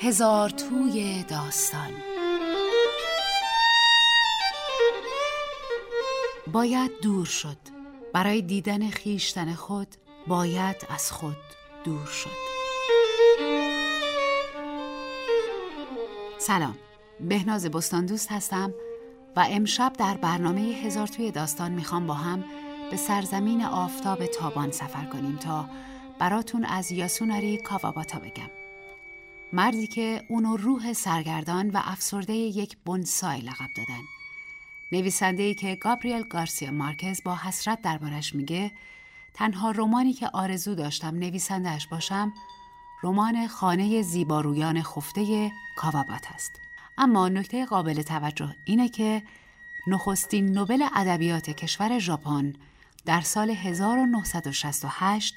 هزار توی داستان. باید دور شد. برای دیدن خیشتن خود باید از خود دور شد. سلام. بهناز بستان دوست هستم و امشب در برنامه هزار توی داستان می‌خوام با هم به سرزمین آفتاب تابان سفر کنیم تا براتون از یاسوناری کاواباتا بگم. مردی که اونو روح سرگردان و افسرده یک بونسای لقب دادن. نویسنده ای که گابریل گارسیا مارکز با حسرت دربارش میگه تنها رمانی که آرزو داشتم نویسندهش باشم رمان خانه زیبارویان خفته کاوابات است. اما نکته قابل توجه اینه که نخستین نوبل ادبیات کشور ژاپن در سال 1968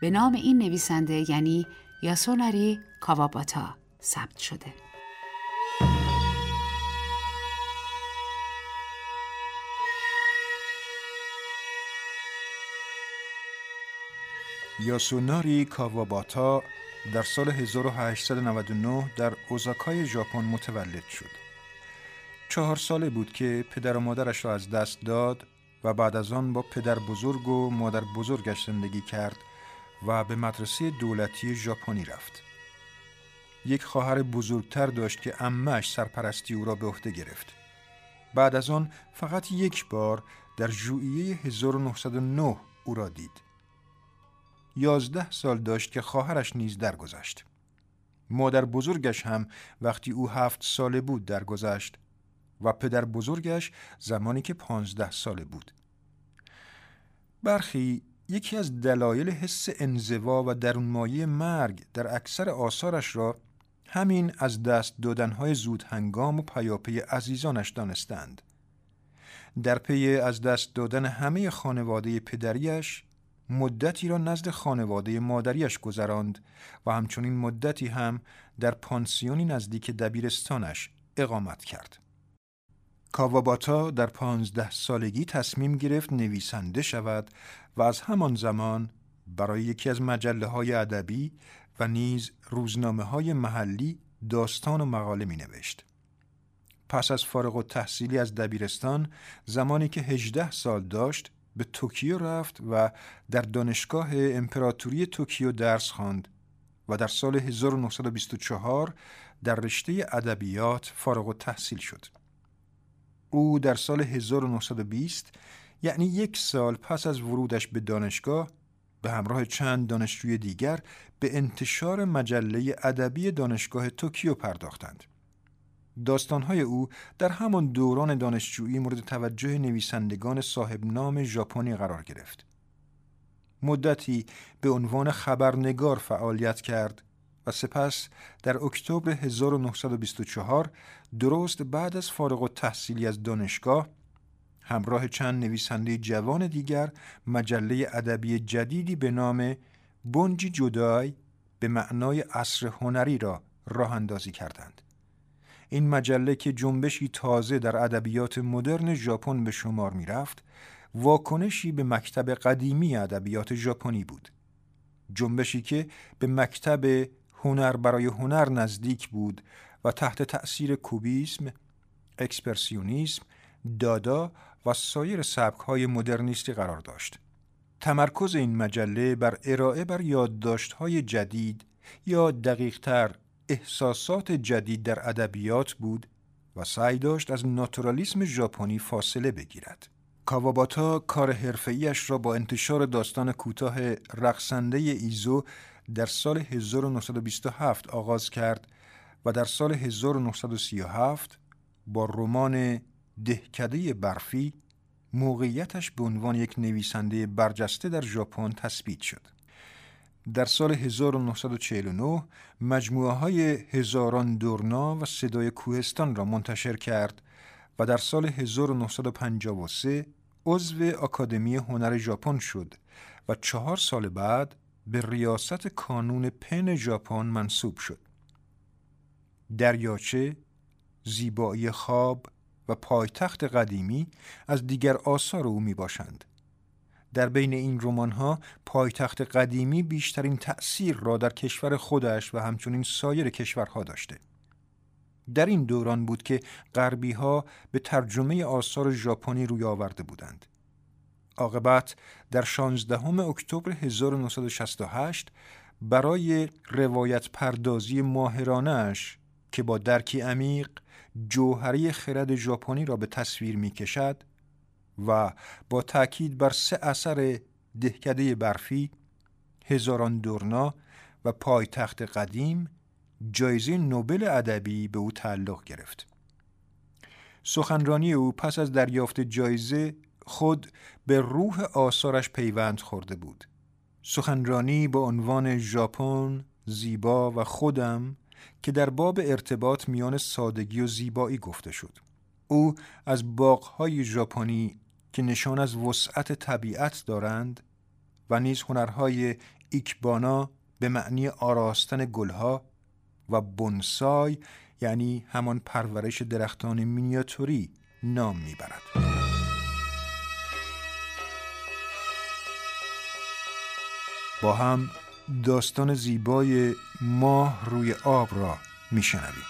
به نام این نویسنده یعنی یاسوناری کاواباتا ثبت شده. یاسوناری کاواباتا در سال 1899 در اوزاکای ژاپن متولد شد. چهار ساله بود که پدر و مادرش را از دست داد و بعد از آن با پدر بزرگ و مادر بزرگش زندگی کرد و به مدرسه دولتی ژاپنی رفت. یک خواهر بزرگتر داشت که امش سرپرستی او را به عهده گرفت. بعد از آن فقط یک بار در ژوئیه 1909 او را دید. یازده سال داشت که خواهرش نیز درگذشت. مادر بزرگش هم وقتی او هفت ساله بود درگذشت و پدر بزرگش زمانی که پانزده ساله بود. برخی یکی از دلایل حس انزوا و درونمایه مرگ در اکثر آثارش را همین از دست دادنهای زود هنگام و پیاپی عزیزانش دانستند. در پی از دست دادن همه خانواده پدریش مدتی را نزد خانواده مادریش گذراند و همچنین مدتی هم در پانسیونی نزدیک دبیرستانش اقامت کرد. کاواباتا در پانزده سالگی تصمیم گرفت نویسنده شود و از همان زمان برای یکی از مجله های ادبی و نیز روزنامه های محلی داستان و مقاله می نوشت. پس از فارغ و تحصیلی از دبیرستان زمانی که 18 سال داشت به توکیو رفت و در دانشگاه امپراتوری توکیو درس خواند و در سال 1924 در رشته ادبیات فارغ التحصیل شد. او در سال 1920 یعنی یک سال پس از ورودش به دانشگاه به همراه چند دانشجوی دیگر به انتشار مجله ادبی دانشگاه توکیو پرداختند. داستانهای او در همان دوران دانشجویی مورد توجه نویسندگان صاحب نام ژاپنی قرار گرفت. مدتی به عنوان خبرنگار فعالیت کرد و سپس در اکتبر 1924 درست بعد از فارغ و تحصیلی از دانشگاه همراه چند نویسنده جوان دیگر مجله ادبی جدیدی به نام بونجی جودای به معنای عصر هنری را راه اندازی کردند. این مجله که جنبشی تازه در ادبیات مدرن ژاپن به شمار می رفت واکنشی به مکتب قدیمی ادبیات ژاپنی بود جنبشی که به مکتب هنر برای هنر نزدیک بود و تحت تأثیر کوبیسم، اکسپرسیونیسم، دادا و سایر سبکهای مدرنیستی قرار داشت. تمرکز این مجله بر ارائه بر یادداشت‌های جدید یا دقیقتر احساسات جدید در ادبیات بود و سعی داشت از ناتورالیسم ژاپنی فاصله بگیرد. کاواباتا کار حرفه‌ایش را با انتشار داستان کوتاه رقصنده ایزو در سال 1927 آغاز کرد و در سال 1937 با رمان دهکده برفی موقعیتش به عنوان یک نویسنده برجسته در ژاپن تثبیت شد. در سال 1949 مجموعه های هزاران دورنا و صدای کوهستان را منتشر کرد و در سال 1953 عضو آکادمی هنر ژاپن شد و چهار سال بعد به ریاست کانون پن ژاپن منصوب شد. دریاچه، زیبایی خواب و پایتخت قدیمی از دیگر آثار او می باشند. در بین این رمان ها پایتخت قدیمی بیشترین تأثیر را در کشور خودش و همچنین سایر کشورها داشته. در این دوران بود که غربی ها به ترجمه آثار ژاپنی روی آورده بودند. عاقبت در 16 اکتبر 1968 برای روایت پردازی ماهرانش که با درکی عمیق جوهری خرد ژاپنی را به تصویر می کشد و با تاکید بر سه اثر دهکده برفی هزاران دورنا و پایتخت قدیم جایزه نوبل ادبی به او تعلق گرفت. سخنرانی او پس از دریافت جایزه خود به روح آثارش پیوند خورده بود. سخنرانی با عنوان ژاپن زیبا و خودم که در باب ارتباط میان سادگی و زیبایی گفته شد او از باغهای ژاپنی که نشان از وسعت طبیعت دارند و نیز هنرهای ایکبانا به معنی آراستن گلها و بونسای یعنی همان پرورش درختان مینیاتوری نام می‌برد. با هم داستان زیبای ماه روی آب را میشنویم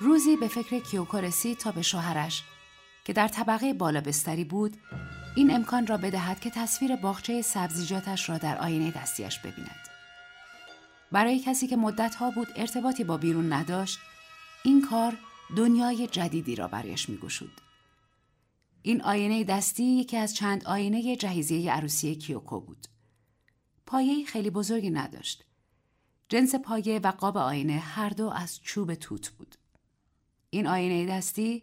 روزی به فکر کیوکو رسید تا به شوهرش که در طبقه بالا بستری بود این امکان را بدهد که تصویر باغچه سبزیجاتش را در آینه دستیش ببیند. برای کسی که مدتها بود ارتباطی با بیرون نداشت این کار دنیای جدیدی را برایش میگشود. این آینه دستی یکی از چند آینه جهیزیه عروسی کیوکو بود. پایه خیلی بزرگی نداشت. جنس پایه و قاب آینه هر دو از چوب توت بود. این آینه دستی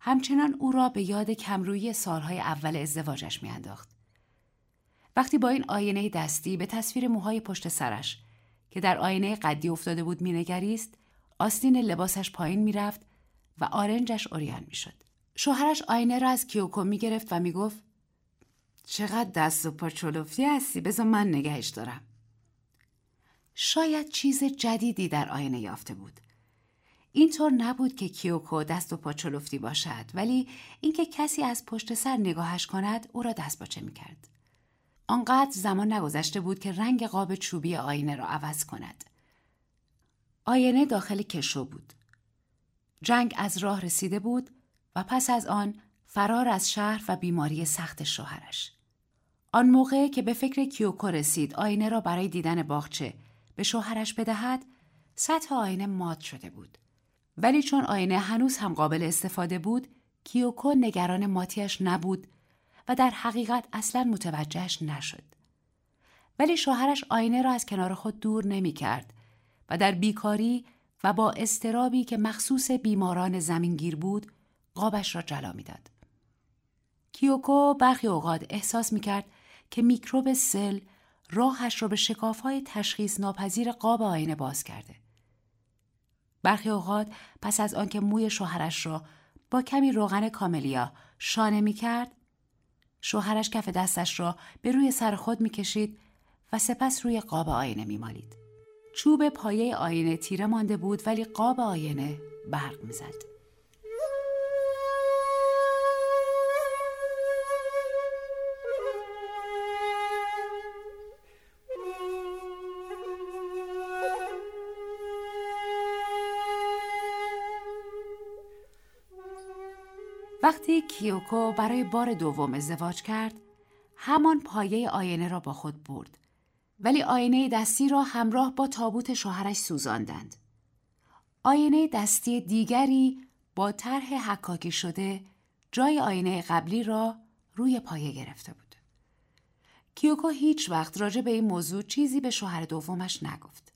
همچنان او را به یاد کمرویی سالهای اول ازدواجش میانداخت. وقتی با این آینه دستی به تصویر موهای پشت سرش که در آینه قدی افتاده بود مینگریست آستین لباسش پایین می‌رفت و آرنجش اوریان می‌شد. شوهرش آینه را از کیوکو می‌گرفت و می‌گفت چقدر دست و پا چلفتی هستی بذار من نگهش دارم. شاید چیز جدیدی در آینه یافته بود. اینطور نبود که کیوکو دست و پا چلفتی باشد ولی اینکه کسی از پشت سر نگاهش کند او را دست باچه می‌کرد. آنقدر زمان نگذشته بود که رنگ قاب چوبی آینه را عوض کند. آینه داخل کشو بود. جنگ از راه رسیده بود و پس از آن فرار از شهر و بیماری سخت شوهرش. آن موقع که به فکر کیوکو رسید آینه را برای دیدن باغچه به شوهرش بدهد سطح آینه مات شده بود. ولی چون آینه هنوز هم قابل استفاده بود کیوکو نگران ماتیش نبود و در حقیقت اصلا متوجهش نشد. ولی شوهرش آینه را از کنار خود دور نمی کرد و در بیکاری و با استرابی که مخصوص بیماران زمینگیر بود قابش را جلا می‌داد. کیوکو برخی اوقات احساس می کرد که میکروب سل راهش را به های تشخیص ناپذیر قاب آینه باز کرده. برخی اوقات پس از آنکه موی شوهرش را با کمی روغن کاملیا شانه می کرد، شوهرش کف دستش را به روی سر خود می کشید و سپس روی قاب آینه می مالید. چوب پایه آینه تیره مانده بود ولی قاب آینه برق می‌زد. وقتی کیوکو برای بار دوم ازدواج کرد همان پایه آینه را با خود برد ولی آینه دستی را همراه با تابوت شوهرش سوزاندند. آینه دستی دیگری با طرح حکاکی شده جای آینه قبلی را روی پایه گرفته بود. کیوکو هیچ وقت راجع به این موضوع چیزی به شوهر دومش نگفت.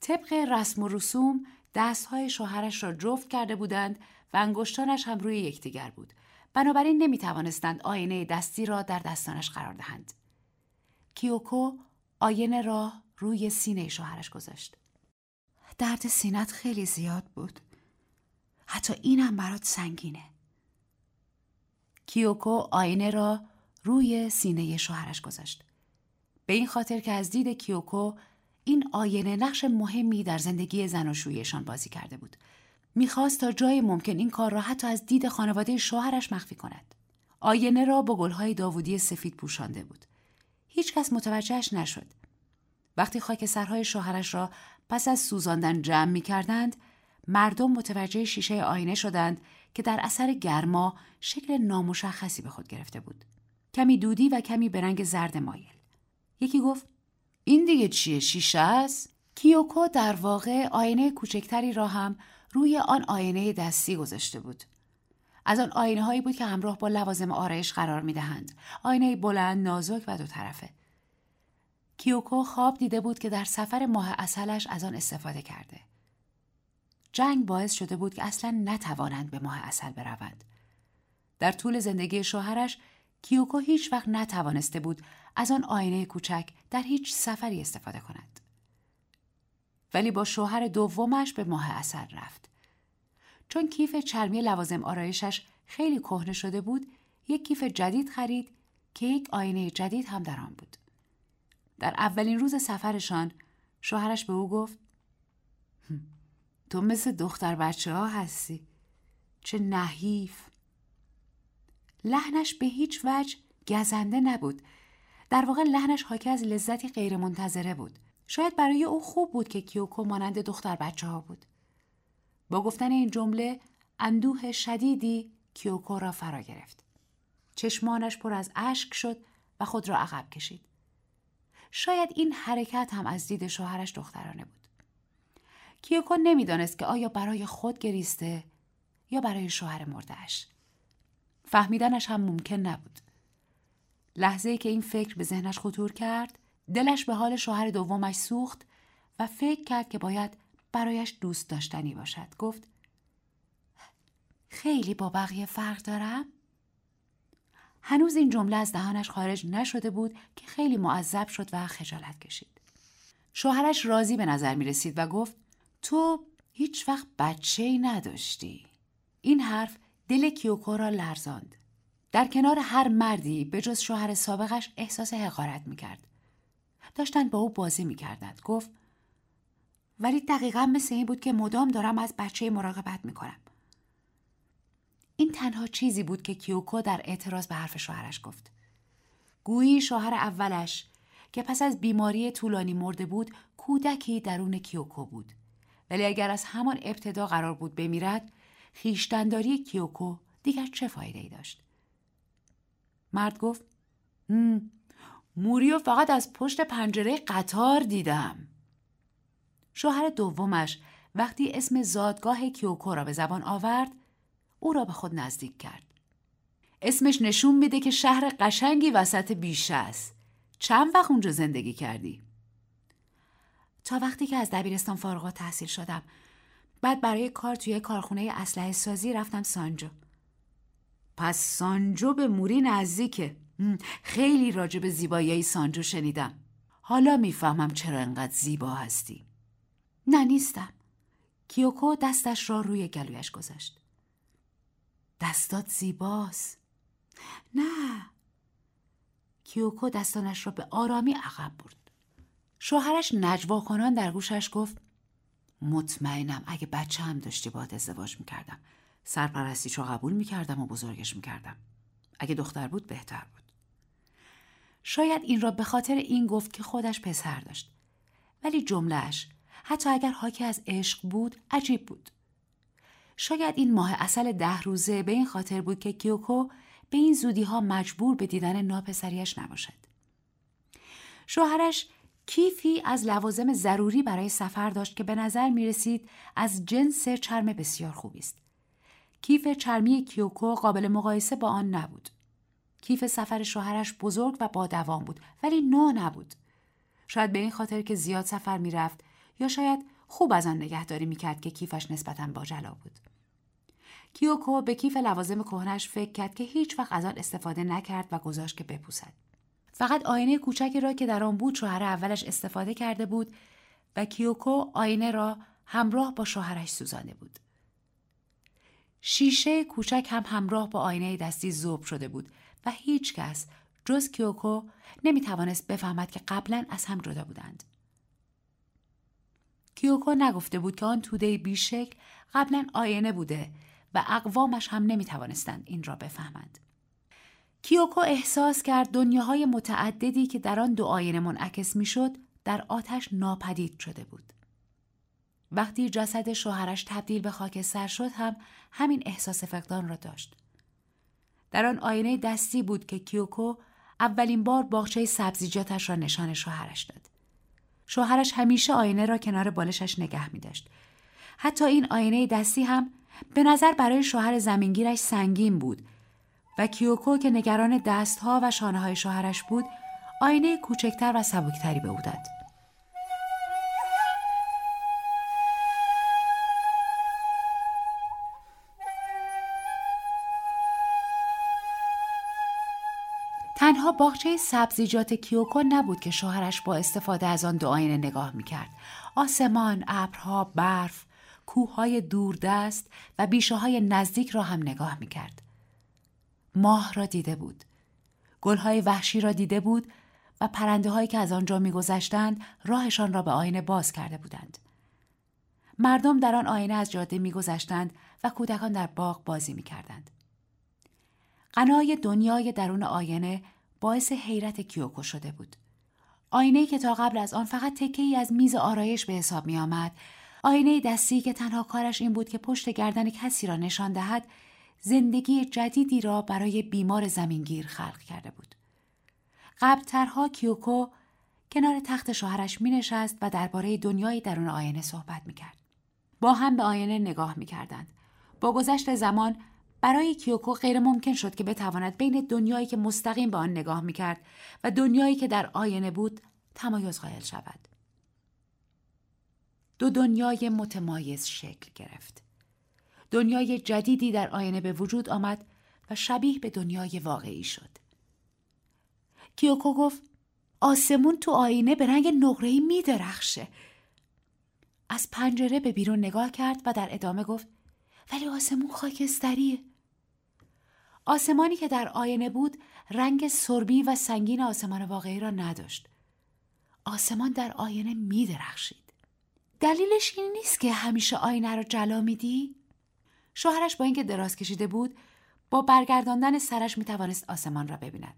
طبق رسم و رسوم دستهای شوهرش را جفت کرده بودند و انگشتانش هم روی یکدیگر بود بنابراین نمی توانستند آینه دستی را در دستانش قرار دهند کیوکو آینه را روی سینه شوهرش گذاشت. درد سینت خیلی زیاد بود. حتی اینم برات سنگینه. کیوکو آینه را روی سینه شوهرش گذاشت. به این خاطر که از دید کیوکو این آینه نقش مهمی در زندگی زناشویشان بازی کرده بود. می‌خواست تا جای ممکن این کار را حتی از دید خانواده شوهرش مخفی کند. آینه را با گلهای داوودی سفید پوشانده بود. هیچکس متوجهش نشد وقتی خاک سرهای شوهرش را پس از سوزاندن جمع می کردند، مردم متوجه شیشه آینه شدند که در اثر گرما شکل نامشخصی به خود گرفته بود. کمی دودی و کمی به رنگ زرد مایل. یکی گفت این دیگه چیه شیشه است؟ کیوکو در واقع آینه کوچکتری را هم روی آن آینه دستی گذاشته بود. از آن آینه هایی بود که همراه با لوازم آرایش قرار می دهند. آینه بلند، نازک و دو طرفه. کیوکو خواب دیده بود که در سفر ماه اصلش از آن استفاده کرده. جنگ باعث شده بود که اصلا نتوانند به ماه اصل بروند. در طول زندگی شوهرش کیوکو هیچ وقت نتوانسته بود از آن آینه کوچک در هیچ سفری استفاده کند. ولی با شوهر دومش به ماه اصل رفت. چون کیف چرمی لوازم آرایشش خیلی کهنه شده بود، یک کیف جدید خرید که یک آینه جدید هم در آن بود. در اولین روز سفرشان شوهرش به او گفت تو مثل دختر بچه ها هستی. چه نحیف. لحنش به هیچ وجه گزنده نبود. در واقع لحنش حاکی از لذتی غیرمنتظره بود. شاید برای او خوب بود که کیوکو مانند دختر بچه ها بود. با گفتن این جمله اندوه شدیدی کیوکو را فرا گرفت چشمانش پر از اشک شد و خود را عقب کشید شاید این حرکت هم از دید شوهرش دخترانه بود. کیوکو نمی‌دانست که آیا برای خود گریسته یا برای شوهر مردهش. فهمیدنش هم ممکن نبود. لحظه که این فکر به ذهنش خطور کرد، دلش به حال شوهر دومش سوخت و فکر کرد که باید برایش دوست داشتنی باشد. گفت خیلی با بقیه فرق دارم؟ هنوز این جمله از دهانش خارج نشده بود که خیلی معذب شد و خجالت کشید. شوهرش راضی به نظر می رسید و گفت تو هیچ وقت بچه ای نداشتی. این حرف دل کیوکو را لرزاند. در کنار هر مردی به جز شوهر سابقش احساس حقارت می کرد. داشتن با او بازی می کردند. گفت ولی دقیقا مثل این بود که مدام دارم از بچه مراقبت می کنم. این تنها چیزی بود که کیوکو در اعتراض به حرف شوهرش گفت. گویی شوهر اولش که پس از بیماری طولانی مرده بود کودکی درون کیوکو بود. ولی اگر از همان ابتدا قرار بود بمیرد خیشتنداری کیوکو دیگر چه فایده ای داشت؟ مرد گفت موریو فقط از پشت پنجره قطار دیدم. شوهر دومش وقتی اسم زادگاه کیوکو را به زبان آورد او را به خود نزدیک کرد. اسمش نشون میده که شهر قشنگی وسط بیشه است. چند وقت اونجا زندگی کردی؟ تا وقتی که از دبیرستان فارغ تحصیل شدم. بعد برای کار توی کارخونه اسلحه سازی رفتم سانجو. پس سانجو به موری نزدیکه. خیلی راجع به زیبایی سانجو شنیدم. حالا می‌فهمم چرا انقدر زیبا هستی. نه نیستم. کیوکو دستش را روی گلویش گذاشت. دستات زیباست. نه. کیوکو دستانش را به آرامی عقب برد. شوهرش نجوا کنان در گوشش گفت مطمئنم اگه بچه هم داشتی باید ازدواج می‌کردم. سرپرستیش رو قبول می‌کردم و بزرگش می‌کردم. اگه دختر بود بهتر بود. شاید این را به خاطر این گفت که خودش پسر داشت. ولی جملهش حتی اگر حاکی از عشق بود عجیب بود شاید این ماه اصل ده روزه به این خاطر بود که کیوکو به این زودی ها مجبور به دیدن ناپسریش نباشد. شوهرش کیفی از لوازم ضروری برای سفر داشت که به نظر می رسید از جنس چرم بسیار خوبی است. کیف چرمی کیوکو قابل مقایسه با آن نبود. کیف سفر شوهرش بزرگ و با دوام بود ولی نو نبود. شاید به این خاطر که زیاد سفر می رفت یا شاید خوب از آن نگهداری می‌کرد که کیفش نسبتا با جلا بود. کیوکو به کیف لوازم کهنش فکر کرد که هیچ وقت از آن استفاده نکرد و گذاشت که بپوسد. فقط آینه کوچکی را که در آن بود شوهر اولش استفاده کرده بود و کیوکو آینه را همراه با شوهرش سوزانده بود. شیشه کوچک هم همراه با آینه دستی ذوب شده بود و هیچ کس جز کیوکو نمی توانست بفهمد که قبلا از هم جدا بودند. کیوکو نگفته بود که آن توده بیشکل قبلا آینه بوده و اقوامش هم نمی توانستند این را بفهمند. کیوکو احساس کرد دنیاهای متعددی که در آن دو آینه منعکس می‌شد در آتش ناپدید شده بود. وقتی جسد شوهرش تبدیل به خاکستر شد هم همین احساس فقدان را داشت. در آن آینه دستی بود که کیوکو اولین بار باغچه سبزیجاتش را نشان شوهرش داد. شوهرش همیشه آینه را کنار بالشش نگه می داشت. حتی این آینه دستی هم به نظر برای شوهر زمینگیرش سنگین بود و کیوکو که نگران دستها و شانه های شوهرش بود آینه کوچکتر و سبکتری به او داد. تنها باغچه سبزیجات کیوکو نبود که شوهرش با استفاده از آن دو آینه نگاه می‌کرد. آسمان، ابرها، برف، کوههای دوردست و بیشه های نزدیک را هم نگاه می‌کرد. ماه را دیده بود. گلهای وحشی را دیده بود و پرنده هایی که از آنجا میگذشتند راهشان را به آینه باز کرده بودند. مردم در آن آینه از جاده میگذشتند و کودکان در باغ بازی می‌کردند. غنای دنیای درون آینه باعث حیرت کیوکو شده بود. آینه که تا قبل از آن فقط تکه ای از میز آرایش به حساب می آمد. آینه دستی که تنها کارش این بود که پشت گردن کسی را نشان دهد زندگی جدیدی را برای بیمار زمینگیر خلق کرده بود. قبلترها کیوکو کنار تخت شوهرش می نشست و درباره دنیای درون آینه صحبت می کرد. با هم به آینه نگاه می کردند. با گذشت زمان برای کیوکو غیر ممکن شد که بتواند بین دنیایی که مستقیم به آن نگاه می کرد و دنیایی که در آینه بود تمایز قائل شود. دو دنیای متمایز شکل گرفت. دنیای جدیدی در آینه به وجود آمد و شبیه به دنیای واقعی شد. کیوکو گفت آسمون تو آینه به رنگ نقره‌ای می درخشه. از پنجره به بیرون نگاه کرد و در ادامه گفت ولی آسمون خاکستریه. آسمانی که در آینه بود رنگ سربی و سنگین آسمان واقعی را نداشت. آسمان در آینه می درخشید. دلیلش این نیست که همیشه آینه را جلا میدی؟ شوهرش با اینکه دراز کشیده بود با برگرداندن سرش می توانست آسمان را ببیند.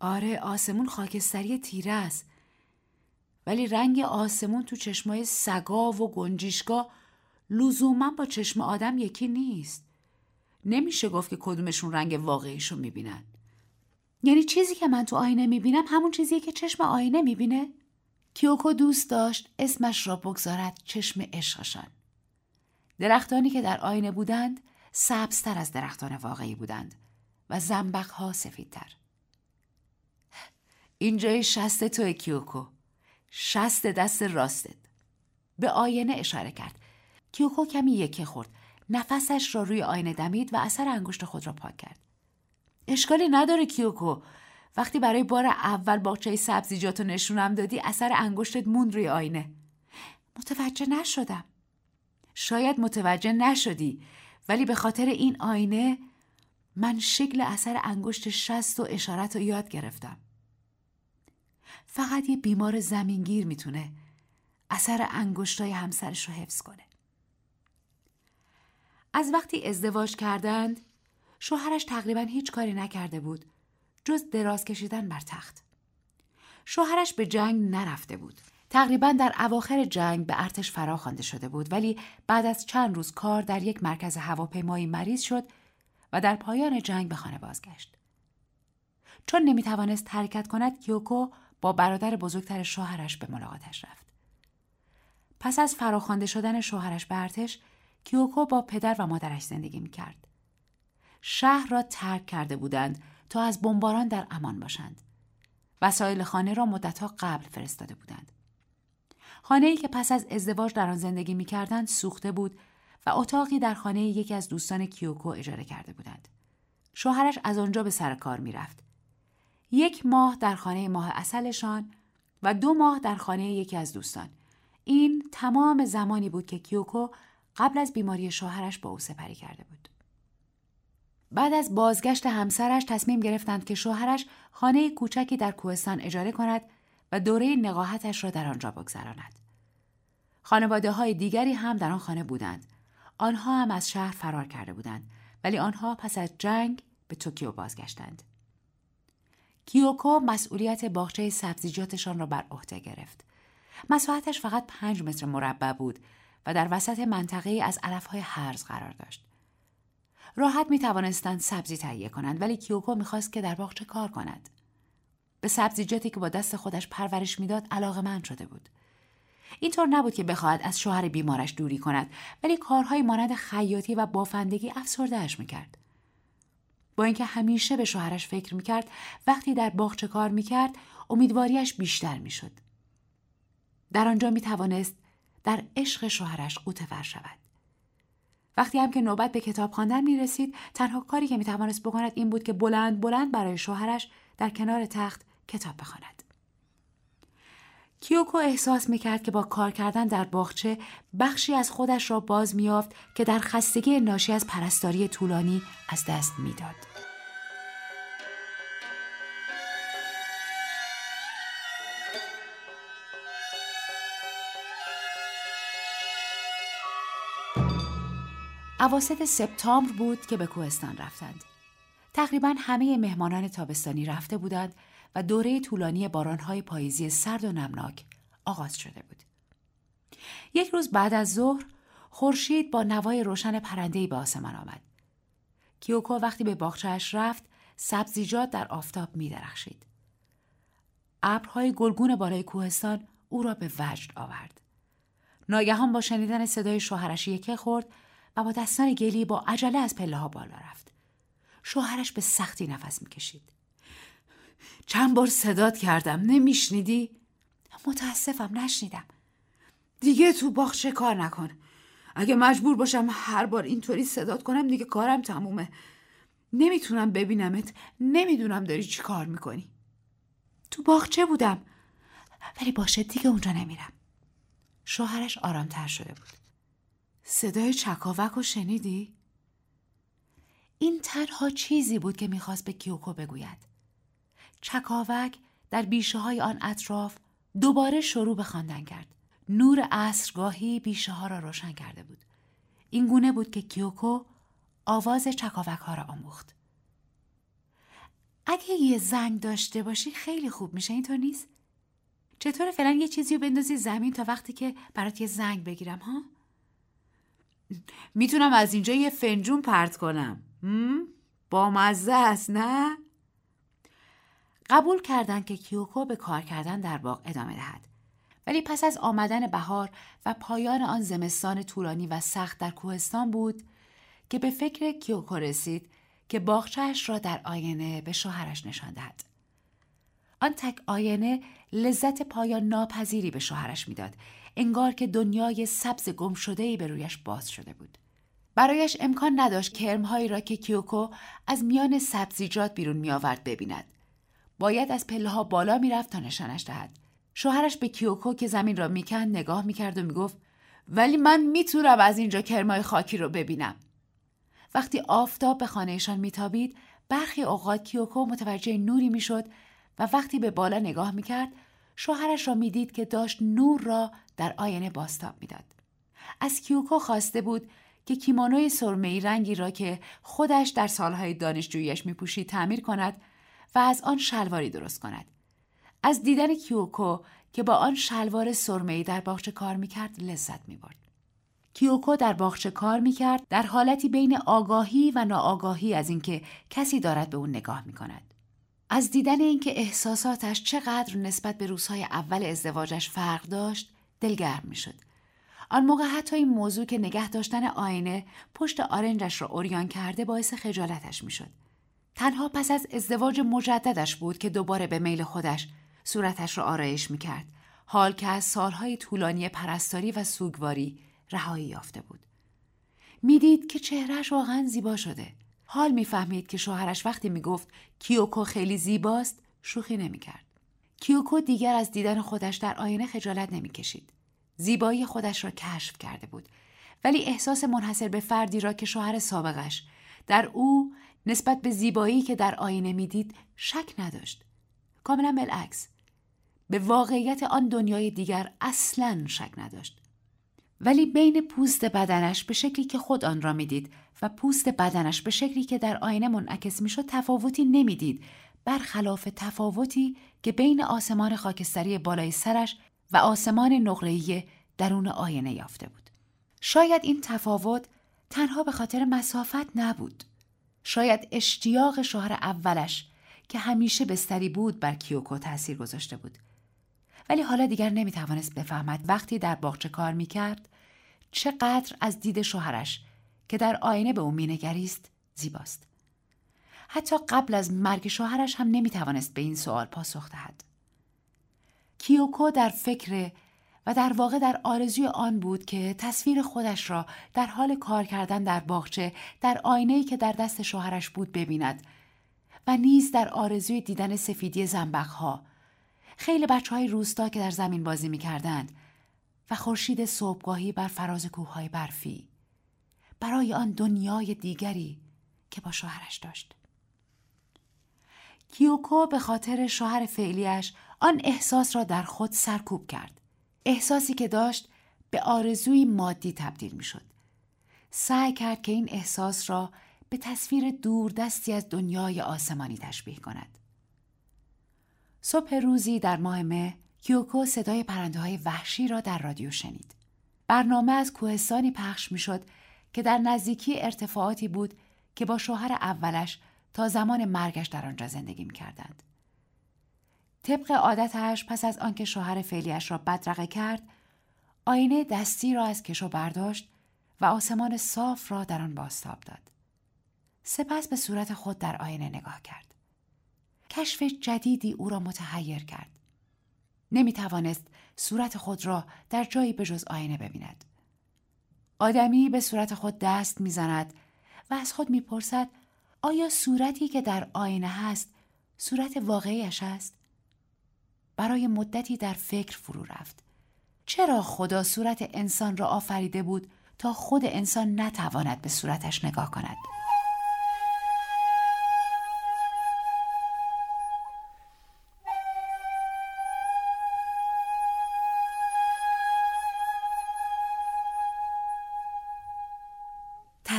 آره آسمون خاکستری تیره است. ولی رنگ آسمون تو چشمای سگا و گنجیشگاه لزوما با چشم آدم یکی نیست. نمیشه گفت که کدومشون رنگ واقعیشون می‌بینن. یعنی چیزی که من تو آینه می‌بینم همون چیزیه که چشم آینه می‌بینه؟ کیوکو دوست داشت اسمش را بگذارد چشم عشقشان. درختانی که در آینه بودند سبزتر از درختان واقعی بودند و زنبقها سفیدتر. اینجای شست تو کیوکو. شست دست راستت. به آینه اشاره کرد. کیوکو کمی یکی خورد نفسش را روی آینه دمید و اثر انگشت خود را پاک کرد. اشکالی نداره کیوکو. وقتی برای بار اول باغچه سبزیجات رو نشونم دادی اثر انگشتت موند روی آینه. متوجه نشدم. شاید متوجه نشدی ولی به خاطر این آینه من شکل اثر انگشت شست و اشارت رو یاد گرفتم. فقط یه بیمار زمینگیر می‌تونه اثر انگشتای همسرش رو حفظ کنه. از وقتی ازدواج کردند شوهرش تقریبا هیچ کاری نکرده بود جز دراز کشیدن بر تخت. شوهرش به جنگ نرفته بود. تقریبا در اواخر جنگ به ارتش فرا خوانده شده بود ولی بعد از چند روز کار در یک مرکز هواپیمایی مریض شد و در پایان جنگ به خانه بازگشت. چون نمی‌توانست حرکت کند کیوکو با برادر بزرگتر شوهرش به ملاقاتش رفت. پس از فراخوانده شدن شوهرش به ارتش کیوکو با پدر و مادرش زندگی می کرد. شهر را ترک کرده بودند تا از بمباران در امان باشند. وسایل خانه را مدتها قبل فرستاده بودند. خانه ای که پس از ازدواج در آن زندگی می کردند سوخته بود و اتاقی در خانه یکی از دوستان کیوکو اجاره کرده بودند. شوهرش از آنجا به سر کار می‌رفت. یک ماه در خانه ماه اصلشان و دو ماه در خانه یکی از دوستان. این تمام زمانی بود که کیوکو قبل از بیماری شوهرش با او سپری کرده بود. بعد از بازگشت همسرش تصمیم گرفتند که شوهرش خانه کوچکی در کوهستان اجاره کند و دوره نقاهتش را در آنجا بگذراند. خانواده های دیگری هم در آن خانه بودند. آنها هم از شهر فرار کرده بودند ولی آنها پس از جنگ به توکیو بازگشتند. کیوکو مسئولیت باغچه سبزیجاتشان را بر عهده گرفت. مساحتش فقط پنج متر مربع بود و در وسط منطقه از علفهای هرز قرار داشت. راحت می توانستند سبزی تهیه کنند ولی کیوکو می‌خواست که در باغچه کار کند. به سبزیجاتی که با دست خودش پرورش می‌داد علاقه من شده بود. اینطور نبود که بخواهد از شوهر بیمارش دوری کند ولی کارهای مانند خیاطی و بافندگی افسردهاش می‌کرد. با اینکه همیشه به شوهرش فکر می‌کرد وقتی در باغچه کار می‌کرد امیدواریش بیشتر می‌شد. در آنجا می‌توانست در عشق شوهرش قوتور شود. وقتی هم که نوبت به کتاب خواندن می رسید تنها کاری که می توانست بکند این بود که بلند بلند برای شوهرش در کنار تخت کتاب بخواند. کیوکو احساس می کرد که با کار کردن در باغچه بخشی از خودش را باز میافت که در خستگی ناشی از پرستاری طولانی از دست می‌داد. اواسط سپتامبر بود که به کوهستان رفتند. تقریبا همه مهمانان تابستانی رفته بودند و دوره طولانی بارانهای پاییزی سرد و نمناک آغاز شده بود. یک روز بعد از ظهر خورشید با نوای روشن پرنده‌ای به آسمان آمد. کیوکو وقتی به باغچهاش رفت سبزیجات در آفتاب می درخشید. ابرهای گلگون بالای کوهستان او را به وجد آورد. ناگهان با شنیدن صدای شوهرش یکه خورد و با دستان گلی با عجله از پله ها بالا رفت. شوهرش به سختی نفس می‌کشید. چند بار صدات کردم نمیشنیدی؟ متاسفم نشنیدم. دیگه تو باغچه کار نکن. اگه مجبور باشم هر بار اینطوری صدات کنم دیگه کارم تمومه. نمی‌تونم ببینمت. نمی‌دونم داری چی کار می‌کنی. تو باغچه بودم. ولی باشه دیگه اونجا نمیرم. شوهرش آرامتر شده بود. صدای چکاوک رو شنیدی؟ این تنها چیزی بود که می‌خواست به کیوکو بگوید. چکاوک در بیشه های آن اطراف دوباره شروع به خواندن کرد. نور عصرگاهی بیشه ها را روشن کرده بود. این گونه بود که کیوکو آواز چکاوک ها را آموخت. اگه یه زنگ داشته باشی خیلی خوب میشه اینطور نیست؟ چطور فعلا یه چیزی رو بندازی زمین تا وقتی که برات یه زنگ بگیرم ها؟ می‌تونم از اینجا یه فنجون پرت کنم با مزه است نه؟ قبول کردند که کیوکو به کار کردن در باغ ادامه دهد. ولی پس از آمدن بهار و پایان آن زمستان طولانی و سخت در کوهستان بود که به فکر کیوکو رسید که باغچهش را در آینه به شوهرش نشان دهد. آن تک آینه لذت پایان ناپذیری به شوهرش می‌داد انگار که دنیای سبز گم شده ای به رویش باز شده بود. برایش امکان نداشت کرمهایی را که کیوکو از میان سبزیجات بیرون می آورد ببیند. باید از پله ها بالا می‌رفت تا نشانش دهد. شوهرش به کیوکو که زمین را می‌کند نگاه می‌کرد و می‌گفت ولی من می‌تونم از اینجا کرمای خاکی رو ببینم. وقتی آفتاب به خانهشان میتابید برخی اوقات کیوکو متوجه نوری می‌شد وقتی به بالا نگاه می‌کرد شوهرش را می‌دید که داشت نور را در آینه بازتاب می‌داد. از کیوکو خواسته بود که کیمونوی سرمه‌ای رنگی را که خودش در سالهای دانشجوییش میپوشید تعمیر کند و از آن شلواری درست کند. از دیدن کیوکو که با آن شلوار سرمه‌ای در باغچه کار می‌کرد لذت می‌برد. کیوکو در باغچه کار می‌کرد در حالتی بین آگاهی و ناآگاهی از اینکه کسی دارد به اون نگاه می‌کند. از دیدن اینکه احساساتش چقدر نسبت به روزهای اول ازدواجش فرق داشت دلگرم می‌شد. آن موقع حتی این موضوع که نگه داشتن آینه پشت آرنجش را اوریان کرده باعث خجالتش می‌شد. تنها پس از ازدواج مجددش بود که دوباره به میل خودش صورتش را آرایش می‌کرد. حال که از سالهای طولانی پرستاری و سوگواری رهایی یافته بود. می‌دید که چهرهش واقعا زیبا شده. حال می‌فهمید که شوهرش وقتی می‌گفت کیوکو خیلی زیباست شوخی نمی‌کرد. کیوکو دیگر از دیدن خودش در آینه خجالت نمی‌کشید. زیبایی خودش را کشف کرده بود. ولی احساس منحصر به فردی را که شوهر سابقش. در او نسبت به زیبایی که در آینه می‌دید شک نداشت. کاملا بالعکس. به واقعیت آن دنیای دیگر اصلا شک نداشت. ولی بین پوست بدنش به شکلی که خود آن را می‌دید و پوست بدنش به شکلی که در آینه منعکس می‌شد تفاوتی نمی‌دید برخلاف تفاوتی که بین آسمان خاکستری بالای سرش و آسمان نقره‌ای درون آینه یافته بود. شاید این تفاوت تنها به خاطر مسافت نبود. شاید اشتیاق شوهر اولش که همیشه بستری بود بر کیوکو تاثیر گذاشته بود. ولی حالا دیگر نمی‌توانست بفهمد وقتی در باغچه کار می‌کرد چقدر از دید شوهرش که در آینه به او مینگریست زیباست. حتی قبل از مرگ شوهرش هم نمی‌توانست به این سوال پاسخ دهد. کیوکو در فکر و در واقع در آرزوی آن بود که تصویر خودش را در حال کار کردن در باغچه در آینه‌ای که در دست شوهرش بود ببیند و نیز در آرزوی دیدن سفیدی زنبقها. خیلی بچه های روستا که در زمین بازی می کردند و خورشید صبحگاهی بر فراز کوههای برفی برای آن دنیای دیگری که با شوهرش داشت. کیوکو به خاطر شوهر فعلیش آن احساس را در خود سرکوب کرد. احساسی که داشت به آرزوی مادی تبدیل می شد. سعی کرد که این احساس را به تصویر دوردستی از دنیای آسمانی تشبیه کند. صبح روزی در ماه مه کیوکو صدای پرنده های وحشی را در رادیو شنید. برنامه از کوهستانی پخش می شد که در نزدیکی ارتفاعاتی بود که با شوهر اولش تا زمان مرگش در آنجا زندگی می کردند. طبق عادتش پس از آنکه شوهر فعلیش را بدرقه کرد آینه دستی را از کشو برداشت و آسمان صاف را در آن باستاب داد سپس به صورت خود در آینه نگاه کرد کشف جدیدی او را متحیر کرد نمی توانست صورت خود را در جایی به جز آینه ببیند. آدمی به صورت خود دست می‌زند و از خود می‌پرسد آیا صورتی که در آینه هست صورت واقعیش است؟ برای مدتی در فکر فرو رفت. چرا خدا صورت انسان را آفریده بود تا خود انسان نتواند به صورتش نگاه کند؟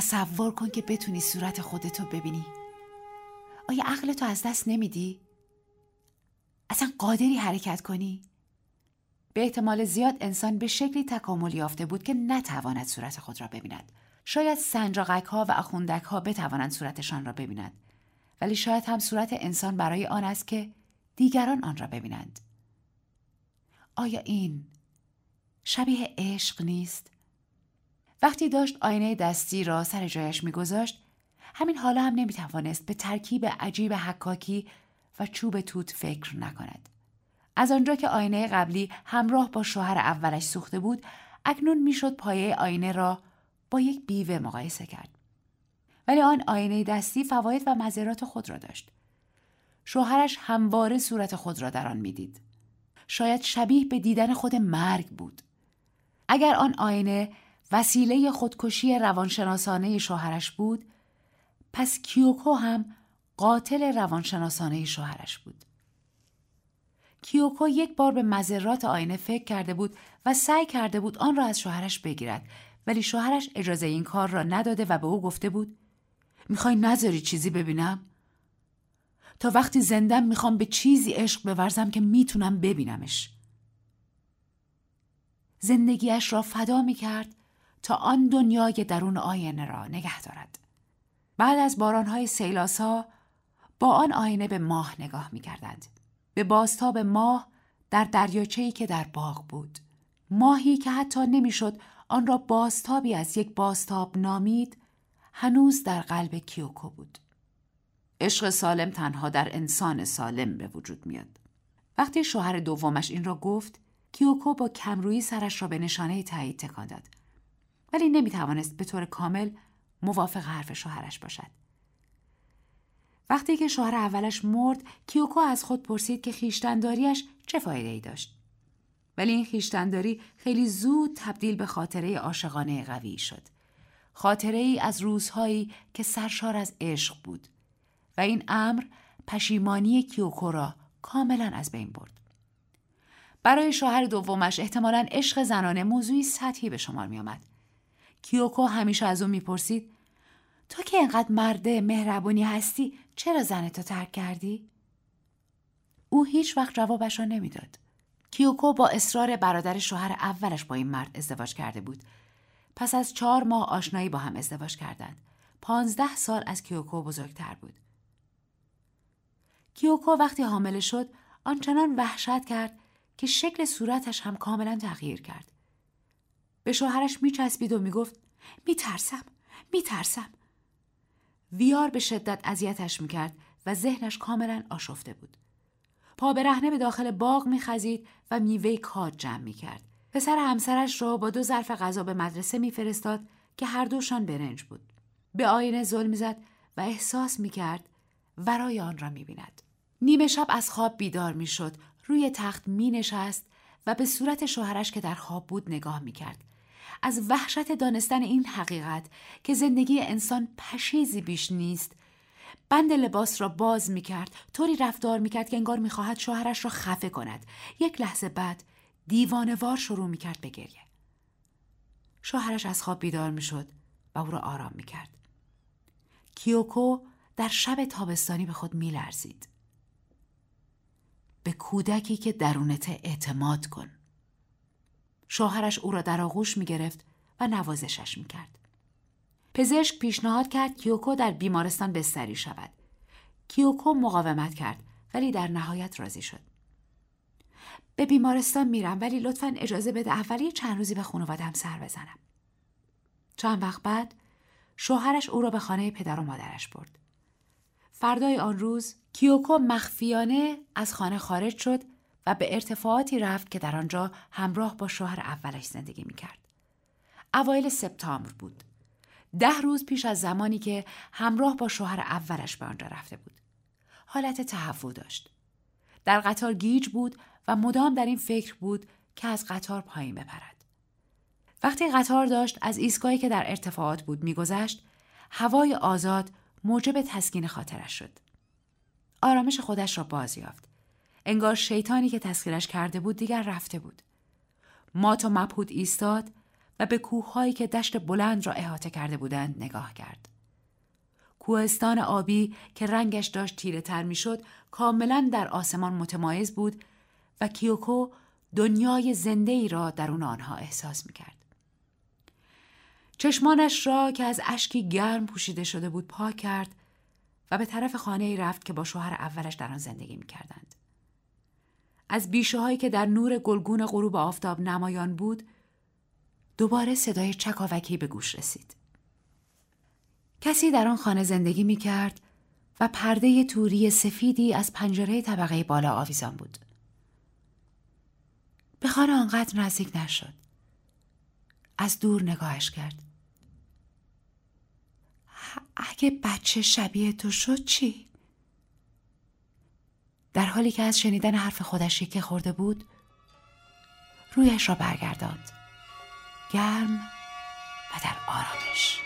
تصور کن که بتونی صورت خودتو ببینی آیا عقلتو از دست نمیدی؟ اصلا قادری حرکت کنی؟ به احتمال زیاد انسان به شکلی تکامل یافته بود که نتواند صورت خود را ببیند. شاید سنجاقک ها و اخوندک ها بتوانند صورتشان را ببینند. ولی شاید هم صورت انسان برای آن است که دیگران آن را ببینند. آیا این شبیه عشق نیست؟ وقتی داشت آینه دستی را سر جایش میگذاشت همین حالا هم نمی‌توانست به ترکیب عجیب حکاکی و چوب توت فکر نکند. از آنجا که آینه قبلی همراه با شوهر اولش سوخته بود اکنون می‌شد پایه آینه را با یک بیوه مقایسه کرد. ولی آن آینه دستی فواید و مذرات خود را داشت. شوهرش همواره صورت خود را در آن می‌دید. شاید شبیه به دیدن خود مرگ بود. اگر آن آینه وسیله خودکشی روانشناسانه شوهرش بود پس کیوکو هم قاتل روانشناسانه شوهرش بود. کیوکو یک بار به مذرات آینه فکر کرده بود و سعی کرده بود آن را از شوهرش بگیرد ولی شوهرش اجازه این کار را نداده و به او گفته بود می‌خوای نذاری چیزی ببینم؟ تا وقتی زندم می‌خوام به چیزی عشق بورزم که می‌تونم ببینمش. زندگیش را فدا می‌کرد تا آن دنیای درون آینه را نگه دارد. بعد از بارانهای سیلاسا با آن آینه به ماه نگاه می کردند. به باستاب ماه در دریاچه‌ای که در باغ بود. ماهی که حتی نمی‌شد آن را باستابی از یک باستاب نامید هنوز در قلب کیوکو بود. عشق سالم تنها در انسان سالم به وجود میاد. وقتی شوهر دومش این را گفت کیوکو با کمرویی سرش را به نشانه تایید تکان داد. ولی نمی توانست به طور کامل موافق حرف شوهرش باشد. وقتی که شوهر اولش مرد کیوکو از خود پرسید که خیشتنداریش چه فایده ای داشت. ولی این خیشتنداری خیلی زود تبدیل به خاطره عاشقانه قوی شد. خاطره ای از روزهایی که سرشار از عشق بود و این امر پشیمانی کیوکو را کاملا از بین برد. برای شوهر دومش احتمالا عشق زنانه موضوعی سطحی به شمار می آمد. کیوکو همیشه از او می‌پرسید تو که اینقدر مرد مهربونی هستی چرا زنتو ترک کردی؟ او هیچ وقت جوابش را نمی‌داد. کیوکو با اصرار برادر شوهر اولش با این مرد ازدواج کرده بود. پس از چهار ماه آشنایی با هم ازدواج کردند. پانزده سال از کیوکو بزرگتر بود. کیوکو وقتی حامله شد آنچنان وحشت کرد که شکل صورتش هم کاملا تغییر کرد. به شوهرش میچسبید و می‌گفت میترسم میترسم. ویار به شدت اذیتش می‌کرد و ذهنش کاملا آشفته بود. پا برهنه به داخل باغ میخزید و میوه کاد جمع می‌کرد. پسر همسرش را با دو ظرف غذا به مدرسه میفرستاد که هر دوشان برنج بود. به آینه زل می‌زد و احساس می‌کرد ورای آن را می‌بیند. نیمه شب از خواب بیدار می‌شد. روی تخت می نشست و به صورت شوهرش که در خواب بود نگاه می کرد. از وحشت دانستن این حقیقت که زندگی انسان پشیزی بیش نیست بند لباس را باز می کرد طوری رفتار می کرد که انگار می خواهد شوهرش را خفه کند یک لحظه بعد دیوانوار شروع می کرد به گریه شوهرش از خواب بیدار می شد و او را آرام می کرد کیوکو در شب تابستانی به خود می لرزید. به کودکی که درونت اعتماد کن. شوهرش او را در آغوش می گرفت و نوازشش می کرد. پزشک پیشنهاد کرد کیوکو در بیمارستان بستری شود. کیوکو مقاومت کرد ولی در نهایت راضی شد. به بیمارستان میرم ولی لطفا اجازه بده اولی چند روزی به خانوادم سر بزنم. چند وقت بعد شوهرش او را به خانه پدر و مادرش برد. فردای آن روز کیوکو مخفیانه از خانه خارج شد و به ارتفاعاتی رفت که در آنجا همراه با شوهر اولش زندگی می‌کرد. اوایل سپتامبر بود. ده روز پیش از زمانی که همراه با شوهر اولش به آنجا رفته بود. حالت تهوع داشت. در قطار گیج بود و مدام در این فکر بود که از قطار پایین بپرد. وقتی قطار داشت از ایستگاهی که در ارتفاعات بود میگذشت هوای آزاد موجب تسکین خاطرش شد. آرامش خودش را باز یافت. انگار شیطانی که تسخیرش کرده بود دیگر رفته بود. مات و مبهود ایستاد و به کوههایی که دشت بلند را احاطه کرده بودند نگاه کرد. کوهستان آبی که رنگش داشت تیره تر می شد کاملا در آسمان متمایز بود و کیوکو دنیای زنده ای را درون آنها احساس می کرد. چشمانش را که از اشکی گرم پوشیده شده بود پاک کرد و به طرف خانه ای رفت که با شوهر اولش در آن زندگی می کردند. از بیشه هایی که در نور گلگون غروب آفتاب نمایان بود دوباره صدای چکاوکی به گوش رسید. کسی در آن خانه زندگی می کرد و پرده توری سفیدی از پنجره طبقه بالا آویزان بود. به خانه آنقدر نزدیک نشد. از دور نگاهش کرد. اگه بچه شبیه تو شد چی؟ در حالی که از شنیدن حرف خودش که خورده بود رویش را برگرداند. گرم و در آرامش.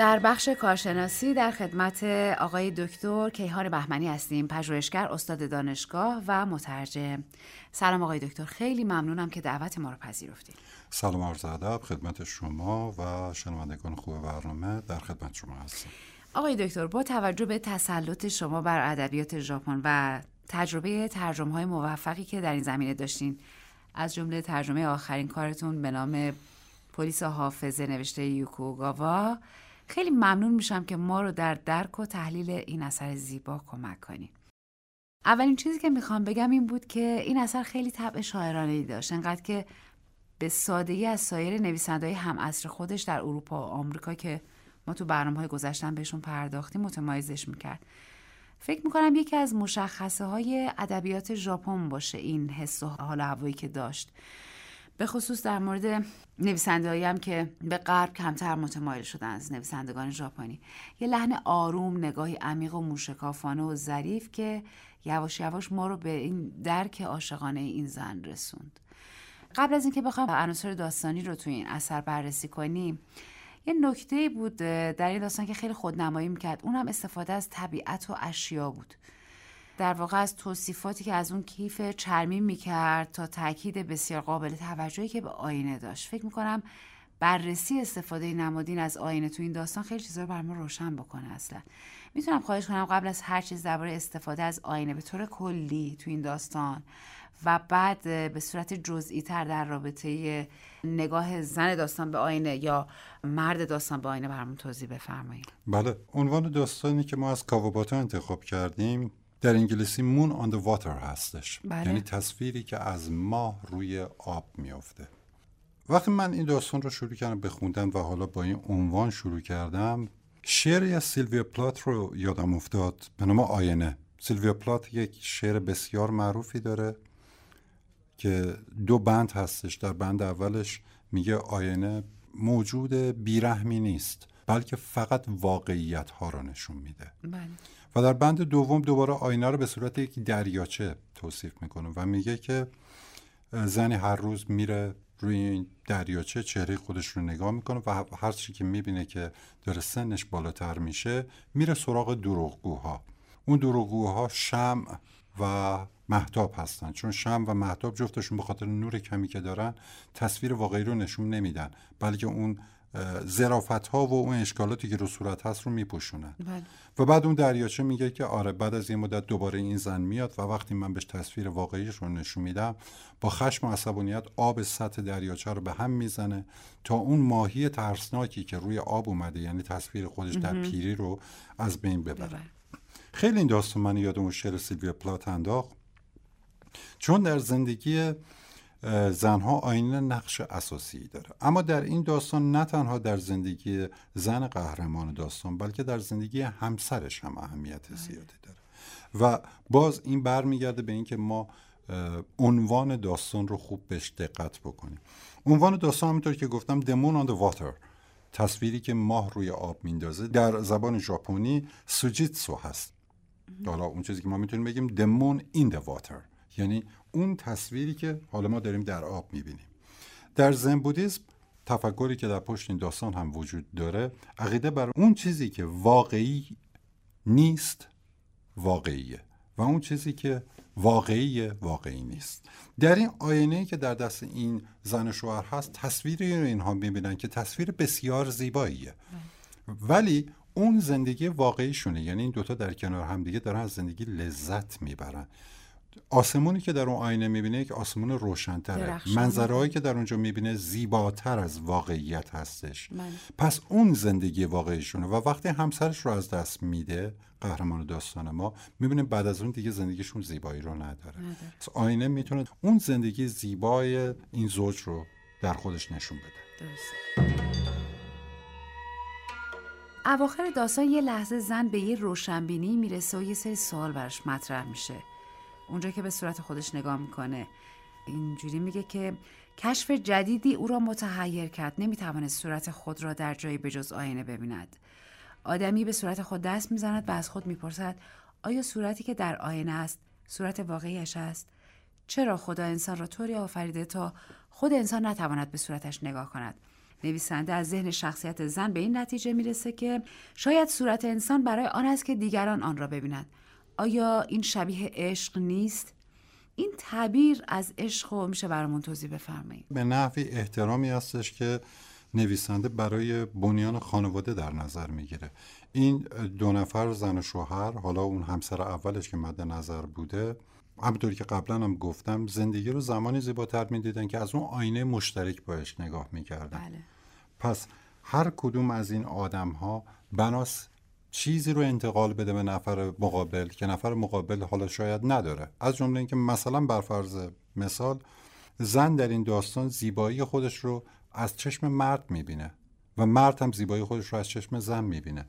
در بخش کارشناسی در خدمت آقای دکتر کیهان بهمنی هستیم پژوهشگر استاد دانشگاه و مترجم. سلام آقای دکتر خیلی ممنونم که دعوت ما رو پذیرفتید سلام عرض ادب خدمت شما و شنوندگان خوب برنامه در خدمت شما هستم آقای دکتر با توجه به تسلط شما بر ادبیات ژاپن و تجربه ترجمه های موفقی که در این زمینه داشتین از جمله ترجمه آخرین کارتون به نام پلیس حافظه نوشته یوکوگاوا خیلی ممنون میشم که ما رو در درک و تحلیل این اثر زیبا کمک کنیم اولین چیزی که می‌خوام بگم این بود که این اثر خیلی طبع شاعرانه ای داشت. انقدر که به سادگی از سایر نویسندهای هم اصر خودش در اروپا و آمریکا که ما تو برنامه های گذشتن بهشون پرداختیم متمایزش می‌کرد. فکر می‌کنم یکی از مشخصه های ادبیات ژاپن باشه این حس و حال هوایی که داشت. به خصوص در مورد نویسنده هم که به غرب کمتر متمایل شدن از نویسندگان ژاپنی. یه لحن آروم نگاهی عمیق و موشکافانه و ظریف که یواش یواش ما رو به این درک عاشقانه این زن رسوند. قبل از اینکه بخوام عناصر داستانی رو توی این اثر بررسی کنیم یه نکته بود در این داستان که خیلی خودنمایی می‌کرد. اونم استفاده از طبیعت و اشیا بود. در واقع از توصیفاتی که از اون کیف چرمی می‌کرد تا تاکید بسیار قابل توجهی که به آینه داشت. فکر می‌کنم بررسی استفاده نمادین از آینه تو این داستان خیلی چیزا رو بر روشن بکنه اصلا. می‌تونم خواهش کنم قبل از هر چیز درباره استفاده از آینه به طور کلی تو این داستان و بعد به صورت جزئی تر در رابطه نگاه زن داستان به آینه یا مرد داستان به آینه برامون توضیح بفرمایید. بله عنوان داستانی که ما از کاواباتا انتخاب کردیم در انگلیسی مون آن واتر هستش. بله. یعنی تصویری که از ماه روی آب میافته. وقتی من این داستان رو شروع کردم بخوندن و حالا با این عنوان شروع کردم شعری از سیلویا پلات رو یادم افتاد. به نام آینه. سیلویا پلات یک شعر بسیار معروفی داره که دو بند هستش. در بند اولش میگه آینه موجود بیرحمی نیست بلکه فقط واقعیت ها رو نشون میده. بله. و در بند دوم دوباره آینه رو به صورت یک دریاچه توصیف می‌کنه و میگه که زنی هر روز میره روی این دریاچه چهره خودش رو نگاه می‌کنه و هر چی که می‌بینه که داره سنش بالاتر میشه میره سراغ دروغگوها. اون دروغگوها شمع و محتاب هستن. چون شم و محتاب جفتشون به خاطر نور کمی که دارن تصویر واقعی رو نشون نمیدن بلکه اون زرافت ها و اون اشکالاتی که رو صورت هست رو میپوشونن بله. و بعد اون دریاچه میگه که آره بعد از این مدت دوباره این زن میاد و وقتی من بهش تصویر واقعیش رو نشون میدم با خشم و عصبانیت آب سطح دریاچه رو به هم می‌زنه تا اون ماهی ترسناکی که روی آب اومده یعنی تصویر خودش در پیری رو از بین ببره. خیلی این داستان من یادم شعر سیلویا پلات انداخت. چون در زندگی زنها آینه نقش اساسی داره. اما در این داستان نه تنها در زندگی زن قهرمان داستان بلکه در زندگی همسرش هم اهمیت بله. زیادی داره. و باز این برمیگرده به اینکه ما عنوان داستان رو خوب بهش دقت بکنیم. عنوان داستان همونطور که گفتم دمون آن واتر تصویری که ماه روی آب میندازه. در زبان ژاپنی سوجیتسو هست. حالا اون چیزی که ما می‌تونیم بگیم دمون این د واتر یعنی اون تصویری که حالا ما داریم در آب می‌بینیم. در زن بودیسم تفکری که در پشت این داستان هم وجود داره عقیده بر اون چیزی که واقعی نیست واقعیه و اون چیزی که واقعی واقعی نیست. در این آینه که در دست این زن شوهر هست تصویری رو اینها می‌بینن که تصویر بسیار زیباییه. ولی اون زندگی واقعیشونه یعنی این دوتا در کنار هم دیگه دارن از زندگی لذت می‌برن. آسمونی که در اون آینه می‌بینه یک آسمون روشنتره منظرهایی که در اونجا می‌بینه زیباتر از واقعیت هستش من. بله. پس اون زندگی واقعیشونه و وقتی همسرش رو از دست میده قهرمان داستان ما می‌بینیم بعد از اون دیگه زندگیشون زیبایی رو نداره, پس آینه می‌تونه اون زندگی زیبای این زوج رو در خودش نشون بده درست. اواخر داستان یه لحظه زن به یه روشنبینی می‌رسه و یه سری سوال براش مطرح میشه اونجا که به صورت خودش نگاه می‌کنه. اینجوری میگه که کشف جدیدی او را متحیر کرد. نمی‌توانست صورت خود را در جایی به جز آینه ببیند. آدمی به صورت خود دست می‌زند و از خود می‌پرسد آیا صورتی که در آینه است صورت واقعیش است؟ چرا خدا انسان را طوری آفریده تا خود انسان نتواند به صورتش نگاه کند؟ نویسنده از ذهن شخصیت زن به این نتیجه می‌رسه که شاید صورت انسان برای آن است که دیگران آن را ببینند آیا این شبیه عشق نیست؟ این تعبیر از عشق رو میشه برامون توضیح بفرمایید به نحوی احترامی هستش که نویسنده برای بنیان خانواده در نظر می‌گیره این دو نفر زن و شوهر حالا اون همسر اولش که مد نظر بوده همونطوری که قبلا هم گفتم زندگی رو زمانی زیباتر می‌دیدن که از اون آینه مشترک باش نگاه می‌کردن بله. پس هر کدوم از این آدم ها بناس چیزی رو انتقال بده به نفر مقابل که نفر مقابل حالا شاید نداره. از جمله اینکه مثلا بر فرض مثال زن در این داستان زیبایی خودش رو از چشم مرد می‌بینه و مرد هم زیبایی خودش رو از چشم زن می‌بینه.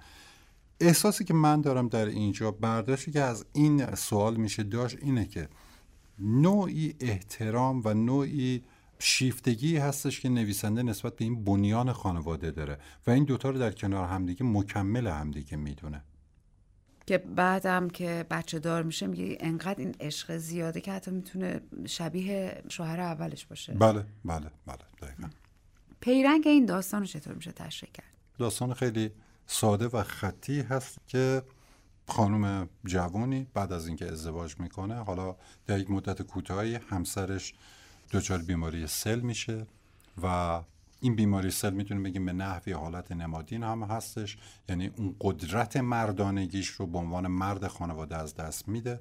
احساسی که من دارم در اینجا برداشتی که از این سوال میشه داشت اینه که نوعی احترام و نوعی شیفتگی هستش که نویسنده نسبت به این بنیان خانواده داره و این دوتا رو در کنار همدیگه مکمل همدیگه می‌دونه. که بعدم که بچه دار میشه میگه انقدر این عشق زیاده که حتی می‌تونه شبیه شوهر اولش باشه. بله بله بله دقیقا. پیرنگ این داستان رو چطور میشه تشریح کرد؟ داستان خیلی ساده و خطی هست که خانم جوانی بعد از اینکه ازدواج می‌کنه حالا در یک مدت کوتاهی همسرش دچار بیماری سل میشه و این بیماری سل می‌تونیم بگیم به نحوی حالت نمادین هم هستش. یعنی اون قدرت مردانگیش رو به عنوان مرد خانواده از دست میده.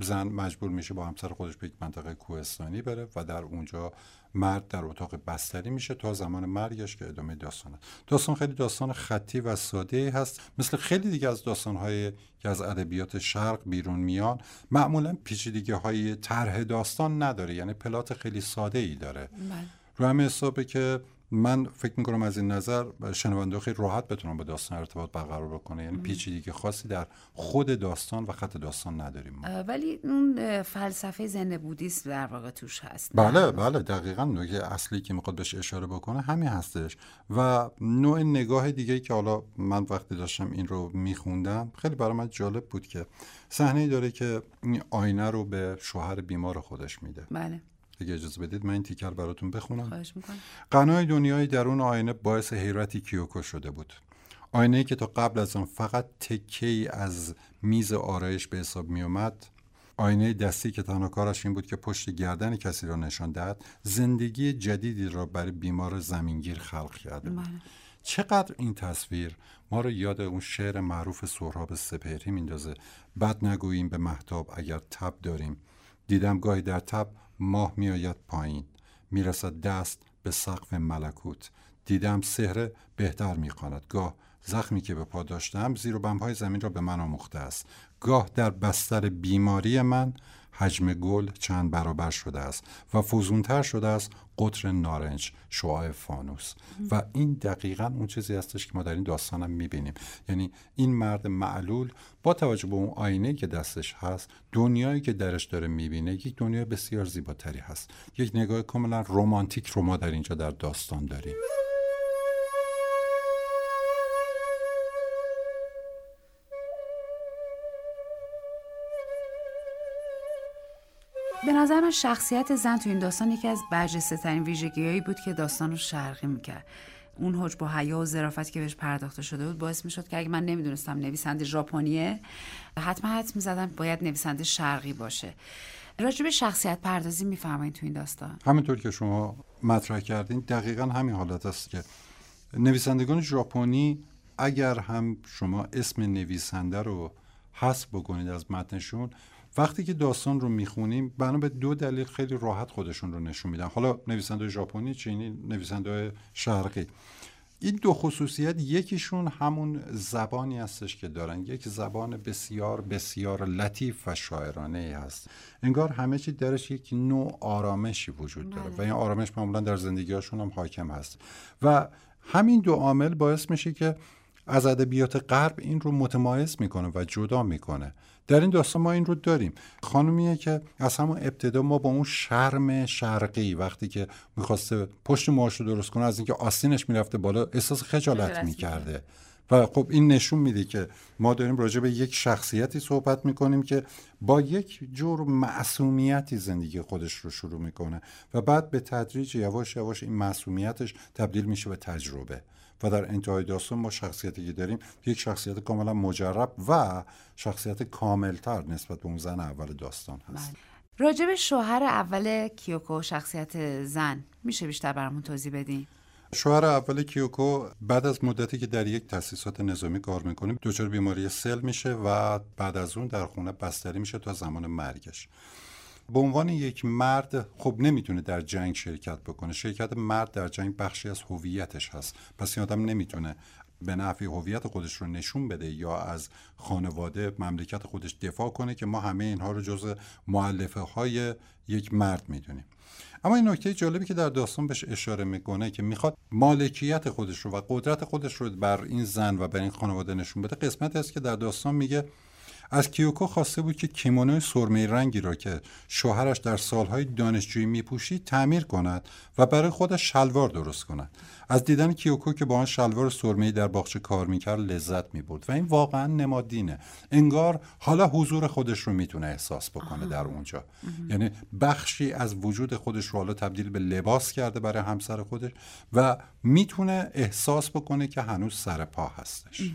زن مجبور میشه با همسر خودش به یک منطقه کوهستانی بره و در اونجا مرد در اتاق بستری میشه تا زمان مرگش که ادامه داستانه. داستان خیلی داستان خطی و ساده هست. مثل خیلی دیگه از داستانهای که از ادبیات شرق بیرون میان معمولا پیچیدگی های طرح داستان نداره یعنی پلات خیلی ساده ای داره. بله. رو همه حسابه که من فکر می‌کنم از این نظر شنونده خیلی راحت بتونم با داستان ارتباط برقرار بکنه. یعنی پیچیدگی خاصی در خود داستان و خط داستان نداریم ولی اون فلسفه زنده بودیست در واقع توش هست بله بله دقیقا نوعی اصلی که می‌خواد بهش اشاره بکنه همین هستش. و نوع نگاه دیگه که حالا من وقتی داشتم این رو میخوندم خیلی برای من جالب بود که صحنه داره که این آینه رو به شوهر بیمار خودش میده. بله. اگه اجازه بدید من این تیکر براتون بخونم. خواهش می‌کنم. قنای دنیای درون آینه باعث حیرتی کیوکو شده بود. آینه که تا قبل از آن فقط تکه از میز آرایش به حساب می اومد آینه دستی که تنها کارش این بود که پشت گردن کسی را نشان دهد زندگی جدیدی را برای بیمار زمینگیر خلق کرده بود. بله. چقدر این تصویر ما رو یاد اون شعر معروف سهراب سپهری میندازه؟ بد نگوییم به محتاب اگر تب داریم. دیدم گاهی در تب ماه میآید پایین. می‌رسد دست به سقف ملکوت. دیدم سهره بهتر می‌خواند. گاه زخمی که به پا داشتم زیر و بمهای زمین را به من آموخته است. گاه در بستر بیماری من حجم گل چند برابر شده است و فوزونتر شده است قطر نارنج شعاع فانوس. و این دقیقا اون چیزی هستش که ما در این داستان هم می‌بینیم. یعنی این مرد معلول با توجه به اون آینه که دستش هست دنیایی که درش داره می‌بینه یک دنیای بسیار زیباتری هست. یک نگاه کاملا رومانتیک رو ما در اینجا در داستان داریم. به نظر من شخصیت زن تو این داستان یکی از برجسته ترین ویژگیهایی بود که داستان رو شرقی می‌کرد. اون حج با حیا و ظرافت که بهش پرداخته شده بود باعث می‌شد که اگه من نمی‌دونستم نویسنده ژاپنیه حتما حد می‌زدم باید نویسنده شرقی باشه. راجب شخصیت پردازی میفرمایید تو این داستان. همینطور که شما مطرح کردین دقیقا همین حالت است که نویسندگان ژاپنی اگر هم شما اسم نویسنده رو حذف بکنید از متنشون وقتی که داستان رو می‌خونیم بنا به دو دلیل خیلی راحت خودشون رو نشون میدن. حالا نویسنده ژاپنی چینی نویسنده شرقی. این دو خصوصیت یکیشون همون زبانی هستش که دارن. یک زبان بسیار بسیار لطیف و شاعرانه هست. انگار همه چی درش یک نوع آرامشی وجود داره. و این بله. آرامش معمولا در زندگیهاشون هم حاکم هست. و همین دو عامل باعث میشه که از ادبیات غرب این رو متمایز می‌کنه و جدا می‌کنه. در این داستان ما این رو داریم. خانومیه که از همون ابتدا ما با اون شرم شرقی وقتی که می‌خواسته پشت ماش رو درست کنه از اینکه آستینش می‌رفته بالا احساس خجالت می‌کرده. و خب این نشون میده که ما داریم راجع به یک شخصیتی صحبت می‌کنیم که با یک جور معصومیتی زندگی خودش رو شروع می‌کنه و بعد به تدریج یواش یواش این معصومیتش تبدیل میشه به تجربه. و در انتهای داستان ما شخصیتی که داریم یک شخصیت کاملا مجرب و شخصیت کاملتر نسبت به اون زن اول داستان هست. بله. راجب شوهر اول کیوکو شخصیت زن میشه بیشتر برامون توضیح بدین؟ شوهر اول کیوکو بعد از مدتی که در یک تاسیسات نظامی کار می‌کنه دچار بیماری سل میشه و بعد از اون در خونه بستری میشه تا زمان مرگش. به عنوان یک مرد خب نمی‌تونه در جنگ شرکت بکنه. شرکت مرد در جنگ بخشی از هویتش هست. پس این آدم نمی‌تونه به نفع هویت خودش رو نشون بده یا از خانواده مملکت خودش دفاع کنه که ما همه اینها رو جز معلفه های یک مرد می‌دونیم. اما این نکته جالبی که در داستان بهش اشاره می‌کنه که می‌خواد مالکیت خودش رو و قدرت خودش رو بر این زن و بر این خانواده نشون بده قسمت است که در داستان میگه از کیوکو خواسته بود که کیمونوی سرمه رنگی را که شوهرش در سالهای دانشجویی میپوشید تعمیر کند و برای خودش شلوار درست کند. از دیدن کیوکو که با آن شلوار سرمهای در باغچه کار می‌کرد لذت می‌برد و این واقعا نمادینه. انگار حالا حضور خودش رو می‌تونه احساس بکنه در اونجا. یعنی بخشی از وجود خودش رو حالا تبدیل به لباس کرده برای همسر خودش و می‌تونه احساس بکنه که هنوز سر پا هستش.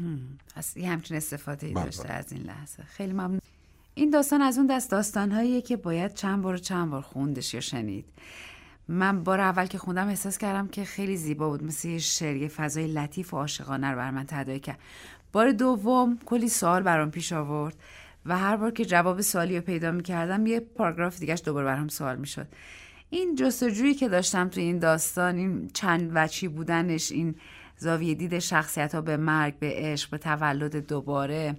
پس یه همچین استفاده ای داشته از این لحظه. خیلی ممنون. این داستان از اون دست داستانهاییه که باید چند بار و چند بار خوندش یا شنید. من بار اول که خوندم احساس کردم که خیلی زیبا بود مثل یه شعر یه فضای لطیف و عاشقانه رو بر من تداعی کرد. بار دوم کلی سوال برام پیش آورد و هر بار که جواب سوالی رو پیدا می‌کردم یه پاراگراف دیگهش دوباره برام سوال می‌شد. این جستجویی که داشتم تو این داستان این چند وچی بودنش این زاویه دید شخصیت ها به مرگ به عشق به تولد دوباره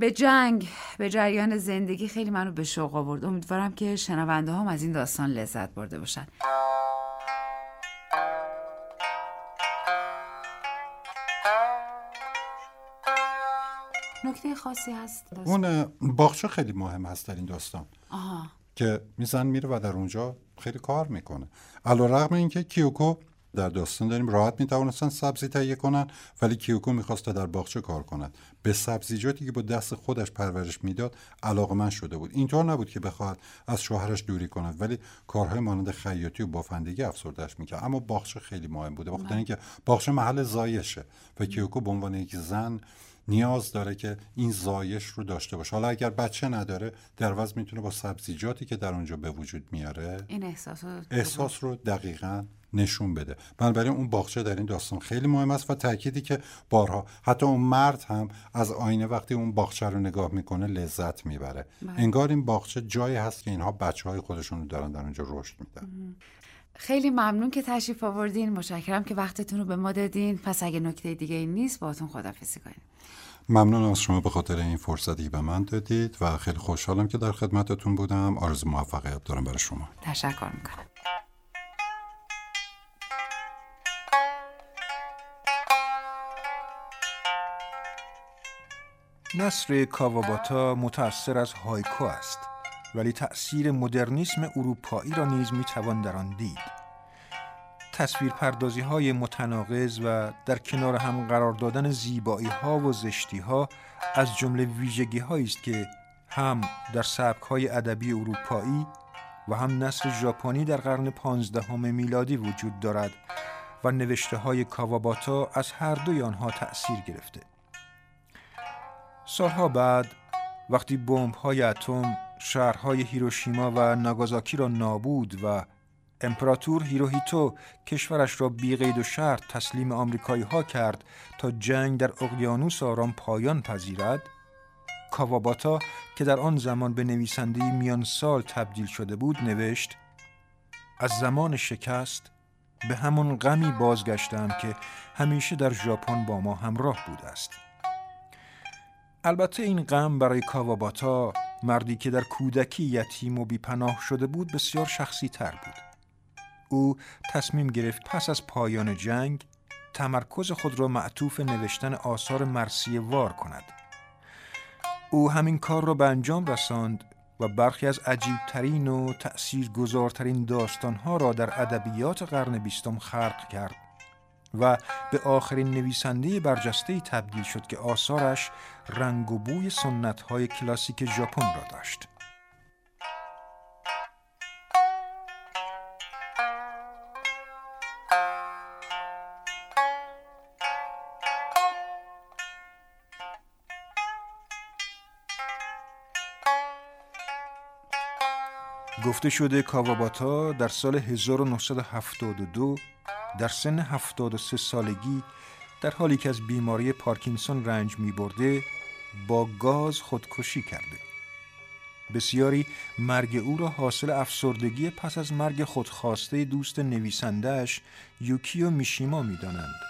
به جنگ به جریان زندگی خیلی منو به شوق آورد. امیدوارم که شنونده هم از این داستان لذت برده باشن. نکته خاصی هست؟ اون باغچه خیلی مهم هست در این داستان. آها. که میزن میره و در اونجا خیلی کار می‌کنه. علا رقم اینکه کیوکو در داستان داریم راحت می‌توانستن سبزی تهیه کنن ولی کیوکو می‌خواست در باغچه کار کند. به سبزیجاتی که با دست خودش پرورش می‌داد من شده بود. اینطور نبود که بخواهد از شوهرش دوری کند ولی کارهای مانند خیاطی و بافندگی افسردهش می‌کرد. اما باغچه خیلی مهم بوده. بخاطر اینکه باغچه محل زایشه و کیوکو به عنوان یک زن نیاز داره که این زایش رو داشته باشه. حالا اگر بچه نداره در وضع می‌تونه با سبزیجاتی که در اونجا به وجود میاره این احساس رو, احساس رو دقیقا نشون بده. بنابراین اون باغچه در این داستان خیلی مهم است و تأکیدی که بارها حتی اون مرد هم از آینه وقتی اون باغچه رو نگاه می‌کنه لذت می‌بره. بله. انگار این باغچه جایی هست که اینها بچه های خودشون رو دارن در اونجا رشد میدن. خیلی ممنون که تشریف آوردین. مشکرم که وقتتون رو به ما دادین. پس اگه نکته دیگه این نیست باهاتون خدافزی کنیم. ممنون از شما به خاطر این فرصتی به من دادید و خیلی خوشحالم که در خدمتتون بودم. آرزو موفقیت دارم برای شما. تشکر می‌کنم. نصر کاواباتا متأثر از هایکو است. ولی تأثیر مدرنیسم اروپایی را نیز می‌توان در آن دید. تصویر پردازی های متناقض و در کنار هم قرار دادن زیبایی ها و زشتی ها از جمله ویژگی است که هم در سبک های ادبی اروپایی و هم نصر ژاپنی در قرن پانزدهم میلادی وجود دارد و نوشته های کاواباتا از هر دوی آنها تأثیر گرفته. سالها بعد وقتی بمب های اتم شهرهای هیروشیما و ناگازاکی را نابود و امپراتور هیروهیتو کشورش را بی قید و شرط تسلیم آمریکایی ها کرد تا جنگ در اقیانوس آرام پایان پذیرد کاواباتا که در آن زمان به نویسنده میان سال تبدیل شده بود نوشت از زمان شکست به همون غمی بازگشتم که همیشه در ژاپن با ما همراه بوده است. البته این غم برای کاواباتا مردی که در کودکی یتیم و بیپناه شده بود بسیار شخصی تر بود. او تصمیم گرفت پس از پایان جنگ تمرکز خود را معطوف نوشتن آثار مرسی وار کند. او همین کار را به انجام رساند و برخی از عجیبترین و تأثیر گذارترین داستانها را در ادبیات قرن بیستم خلق کرد. و به آخرین نویسنده برجسته تبدیل شد که آثارش رنگ و بوی سنت های کلاسیک ژاپن را داشت. گفته شده کاواباتا در سال 1972 در سن 73 سالگی در حالی که از بیماری پارکینسون رنج می برده با گاز خودکشی کرده. بسیاری مرگ او را حاصل افسردگی پس از مرگ خودخواسته دوست نویسندهش یوکیو میشیما می‌دانند.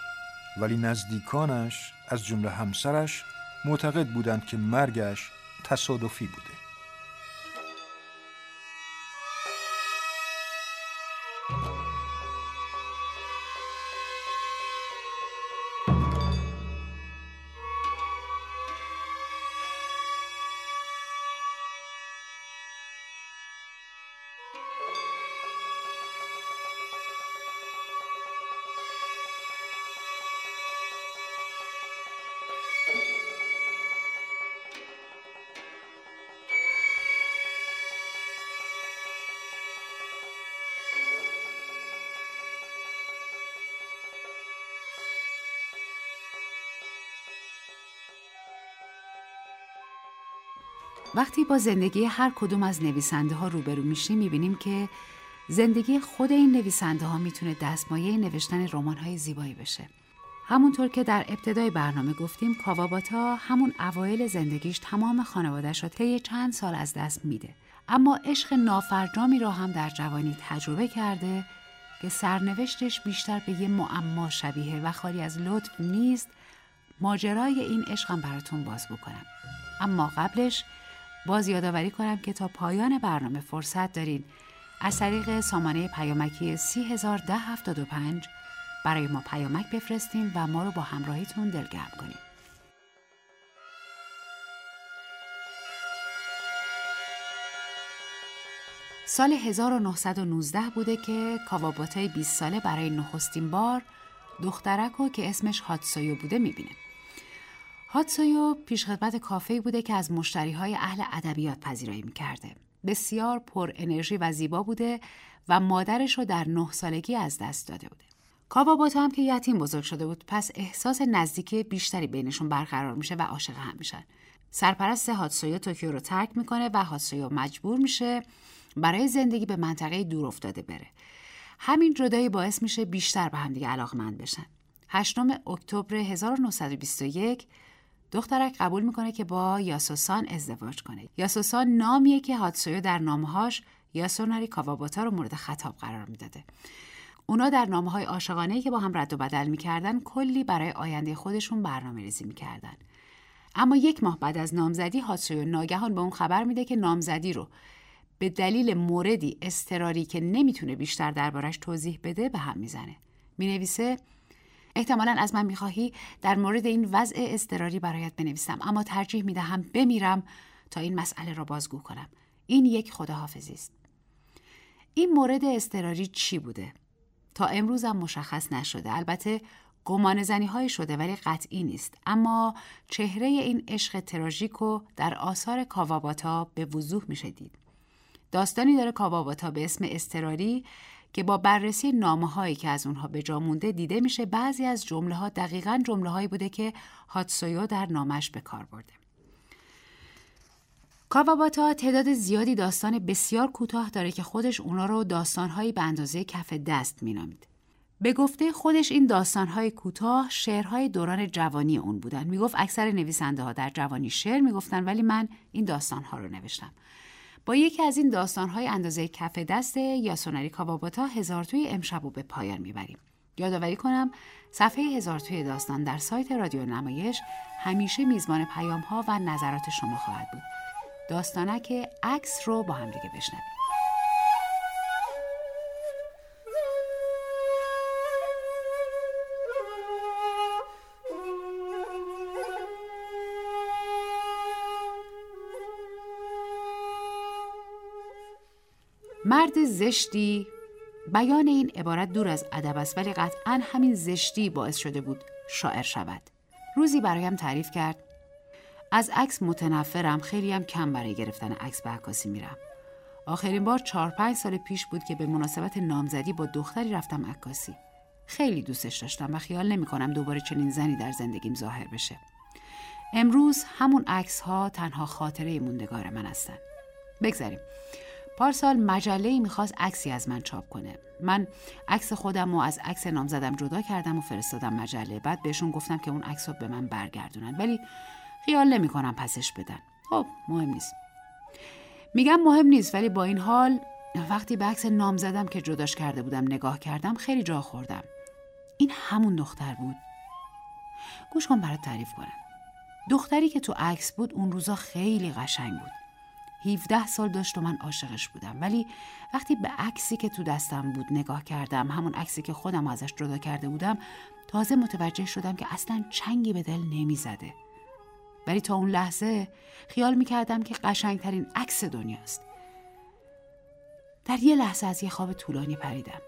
ولی نزدیکانش از جمله همسرش معتقد بودند که مرگش تصادفی بوده. وقتی با زندگی هر کدوم از نویسنده ها روبرو میشیم می‌بینیم که زندگی خود این نویسنده ها می‌تونه دستمایه نوشتن رمان های زیبایی بشه. همونطور که در ابتدای برنامه گفتیم کاواباتا همون اوایل زندگیش تمام خانوادش را طی چند سال از دست میده. اما عشق نافرجامی را هم در جوانی تجربه کرده که سرنوشتش بیشتر به یه معما شبیه و خالی از لطف نیست ماجرای این عشقم براتون باز بکنم. اما قبلش باز یادآوری کنم که تا پایان برنامه فرصت دارین از طریق سامانه پیامکی 301075 برای ما پیامک بفرستین و ما رو با همراهیتون دلگرم کنین. سال 1919 بوده که کاواباتای 20 ساله برای نخستین بار دخترک رو که اسمش هاتسویو بوده می‌بینه. هاتسویو پیشخدمت کافه بوده که از مشتری های اهل ادبیات پذیرایی می‌کرده. بسیار پر انرژی و زیبا بوده و مادرش رو در نه سالگی از دست داده بوده. کاواباتا هم که یتیم بزرگ شده بود پس احساس نزدیکی بیشتری بینشون برقرار میشه و عاشق هم میشن. سرپرست هاتسویو توکیو رو ترک می‌کنه و هاتسویو مجبور میشه برای زندگی به منطقه دور افتاده بره. همین جدایی باعث میشه بیشتر به همدیگه علاقمند بشن. 8 اکتبر 1921 دخترک قبول می‌کنه که با یاسوسان ازدواج کنه. یاسوسان نامیه که هاتسویو در نامهاش یاسوناری کاواباتا رو مورد خطاب قرار می‌داده. اونا در نامه های عاشقانه که با هم رد و بدل می‌کردن کلی برای آینده خودشون برنامه ریزی می‌کردن. اما یک ماه بعد از نامزدی هاتسویو ناگهان به اون خبر میده که نامزدی رو به دلیل موردی استراری که نمی‌تونه بیشتر دربارش توضیح بده به هم می‌زنه. می‌نویسه احتمالا از من می‌خواهی در مورد این وضع اضطراری برایت بنویسم. اما ترجیح می‌دهم بمیرم تا این مسئله را بازگو کنم. این یک خداحافظی است. این مورد اضطراری چی بوده؟ تا امروزم مشخص نشده. البته گمان زنی های شده ولی قطعی نیست. اما چهره این عشق تراژیکو در آثار کاواباتا به وضوح میشه دید داستانی داره کاواباتا به اسم استراری که با بررسی نامه هایی که از اونها به جا مونده دیده میشه بعضی از جمله ها دقیقا جمله هایی بوده که هاتسویو در نامش به کار برده. کاواباتا تعداد زیادی داستان بسیار کوتاه داره که خودش اونا رو داستانهایی به اندازه کف دست مینامید. به گفته خودش این داستانهای کوتاه شعرهای دوران جوانی اون بودن. می‌گفت اکثر نویسنده ها در جوانی شعر می‌گفتن ولی من این داستانها رو نوشتم. با یکی از این داستانهای اندازه کف دست یاسوناری کاواباتا هزار توی امشب رو به پایان می‌بریم. یادآوری کنم صفحه هزار توی داستان در سایت رادیو نمایش همیشه میزبان پیام ها و نظرات شما خواهد بود. داستانک عکس رو با هم دیگه بشنویم. مرد زشتی بیان این عبارت دور از ادب است ولی قطعا همین زشتی باعث شده بود شاعر شود. روزی برایم تعریف کرد. از عکس متنفرم خیلی هم کم برای گرفتن عکس به عکاسی میرم. آخرین بار چهار پنج سال پیش بود که به مناسبت نامزدی با دختری رفتم عکاسی. خیلی دوستش داشتم و خیال نمی کنم دوباره چنین زنی در زندگیم ظاهر بشه. امروز همون عکس ها تنها خاطره موندگار من هستن. بگذاریم. پارسال مجله می‌خواست عکسی از من چاپ کنه. من عکس خودم و از عکس نامزدم جدا کردم و فرستادم مجله. بعد بهشون گفتم که اون عکس رو به من برگردونن. ولی خیال نمی‌کنم پسش بدن. خب مهم نیست. میگم مهم نیست ولی با این حال وقتی به عکس نام زدم که جداش کرده بودم نگاه کردم خیلی جا خوردم. این همون دختر بود. گوش کن برات تعریف کنم. دختری که تو عکس بود اون روزا خیلی قشنگ بود. 17 سال داشت و من عاشقش بودم. ولی وقتی به عکسی که تو دستم بود نگاه کردم همون عکسی که خودم ازش جدا کرده بودم تازه متوجه شدم که اصلا چنگی به دل نمی‌زده. ولی تا اون لحظه خیال می‌کردم که قشنگترین عکس دنیاست. در یه لحظه از یه خواب طولانی پریدم.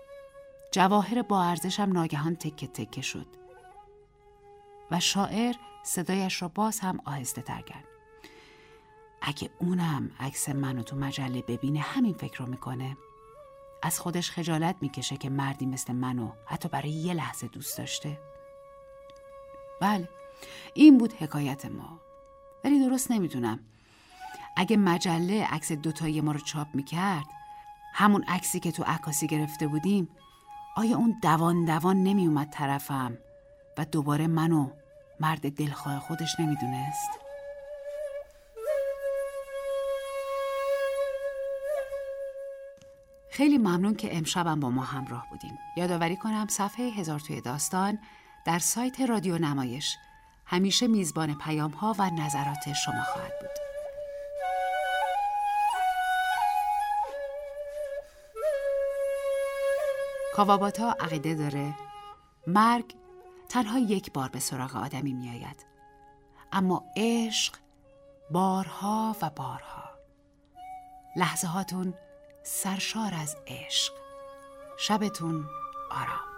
جواهر با ارزشم ناگهان تکه تکه شد. و شاعر صدایش را باز هم آهسته تر کرد. اگه اونم عکس منو تو مجله ببینه همین فکر رو می‌کنه. از خودش خجالت می‌کشه که مردی مثل منو حتی برای یه لحظه دوست داشته. بله این بود حکایت ما. ولی درست نمی‌دونم. اگه مجله عکس دوتایی ما رو چاپ می‌کرد همون عکسی که تو عکاسی گرفته بودیم آیا اون دوان دوان نمیومد طرفم و دوباره منو مرد دلخواه خودش نمی‌دونست؟ خیلی ممنون که امشبم با ما همراه بودیم یادآوری کنم صفحه هزار توی داستان در سایت رادیو نمایش همیشه میزبان پیام ها و نظرات شما خواهد بود. کاواباتا عقیده داره مرگ تنها یک بار به سراغ آدمی میآید. اما عشق بارها و بارها. لحظه هاتون سرشار از عشق. شبتون آرام.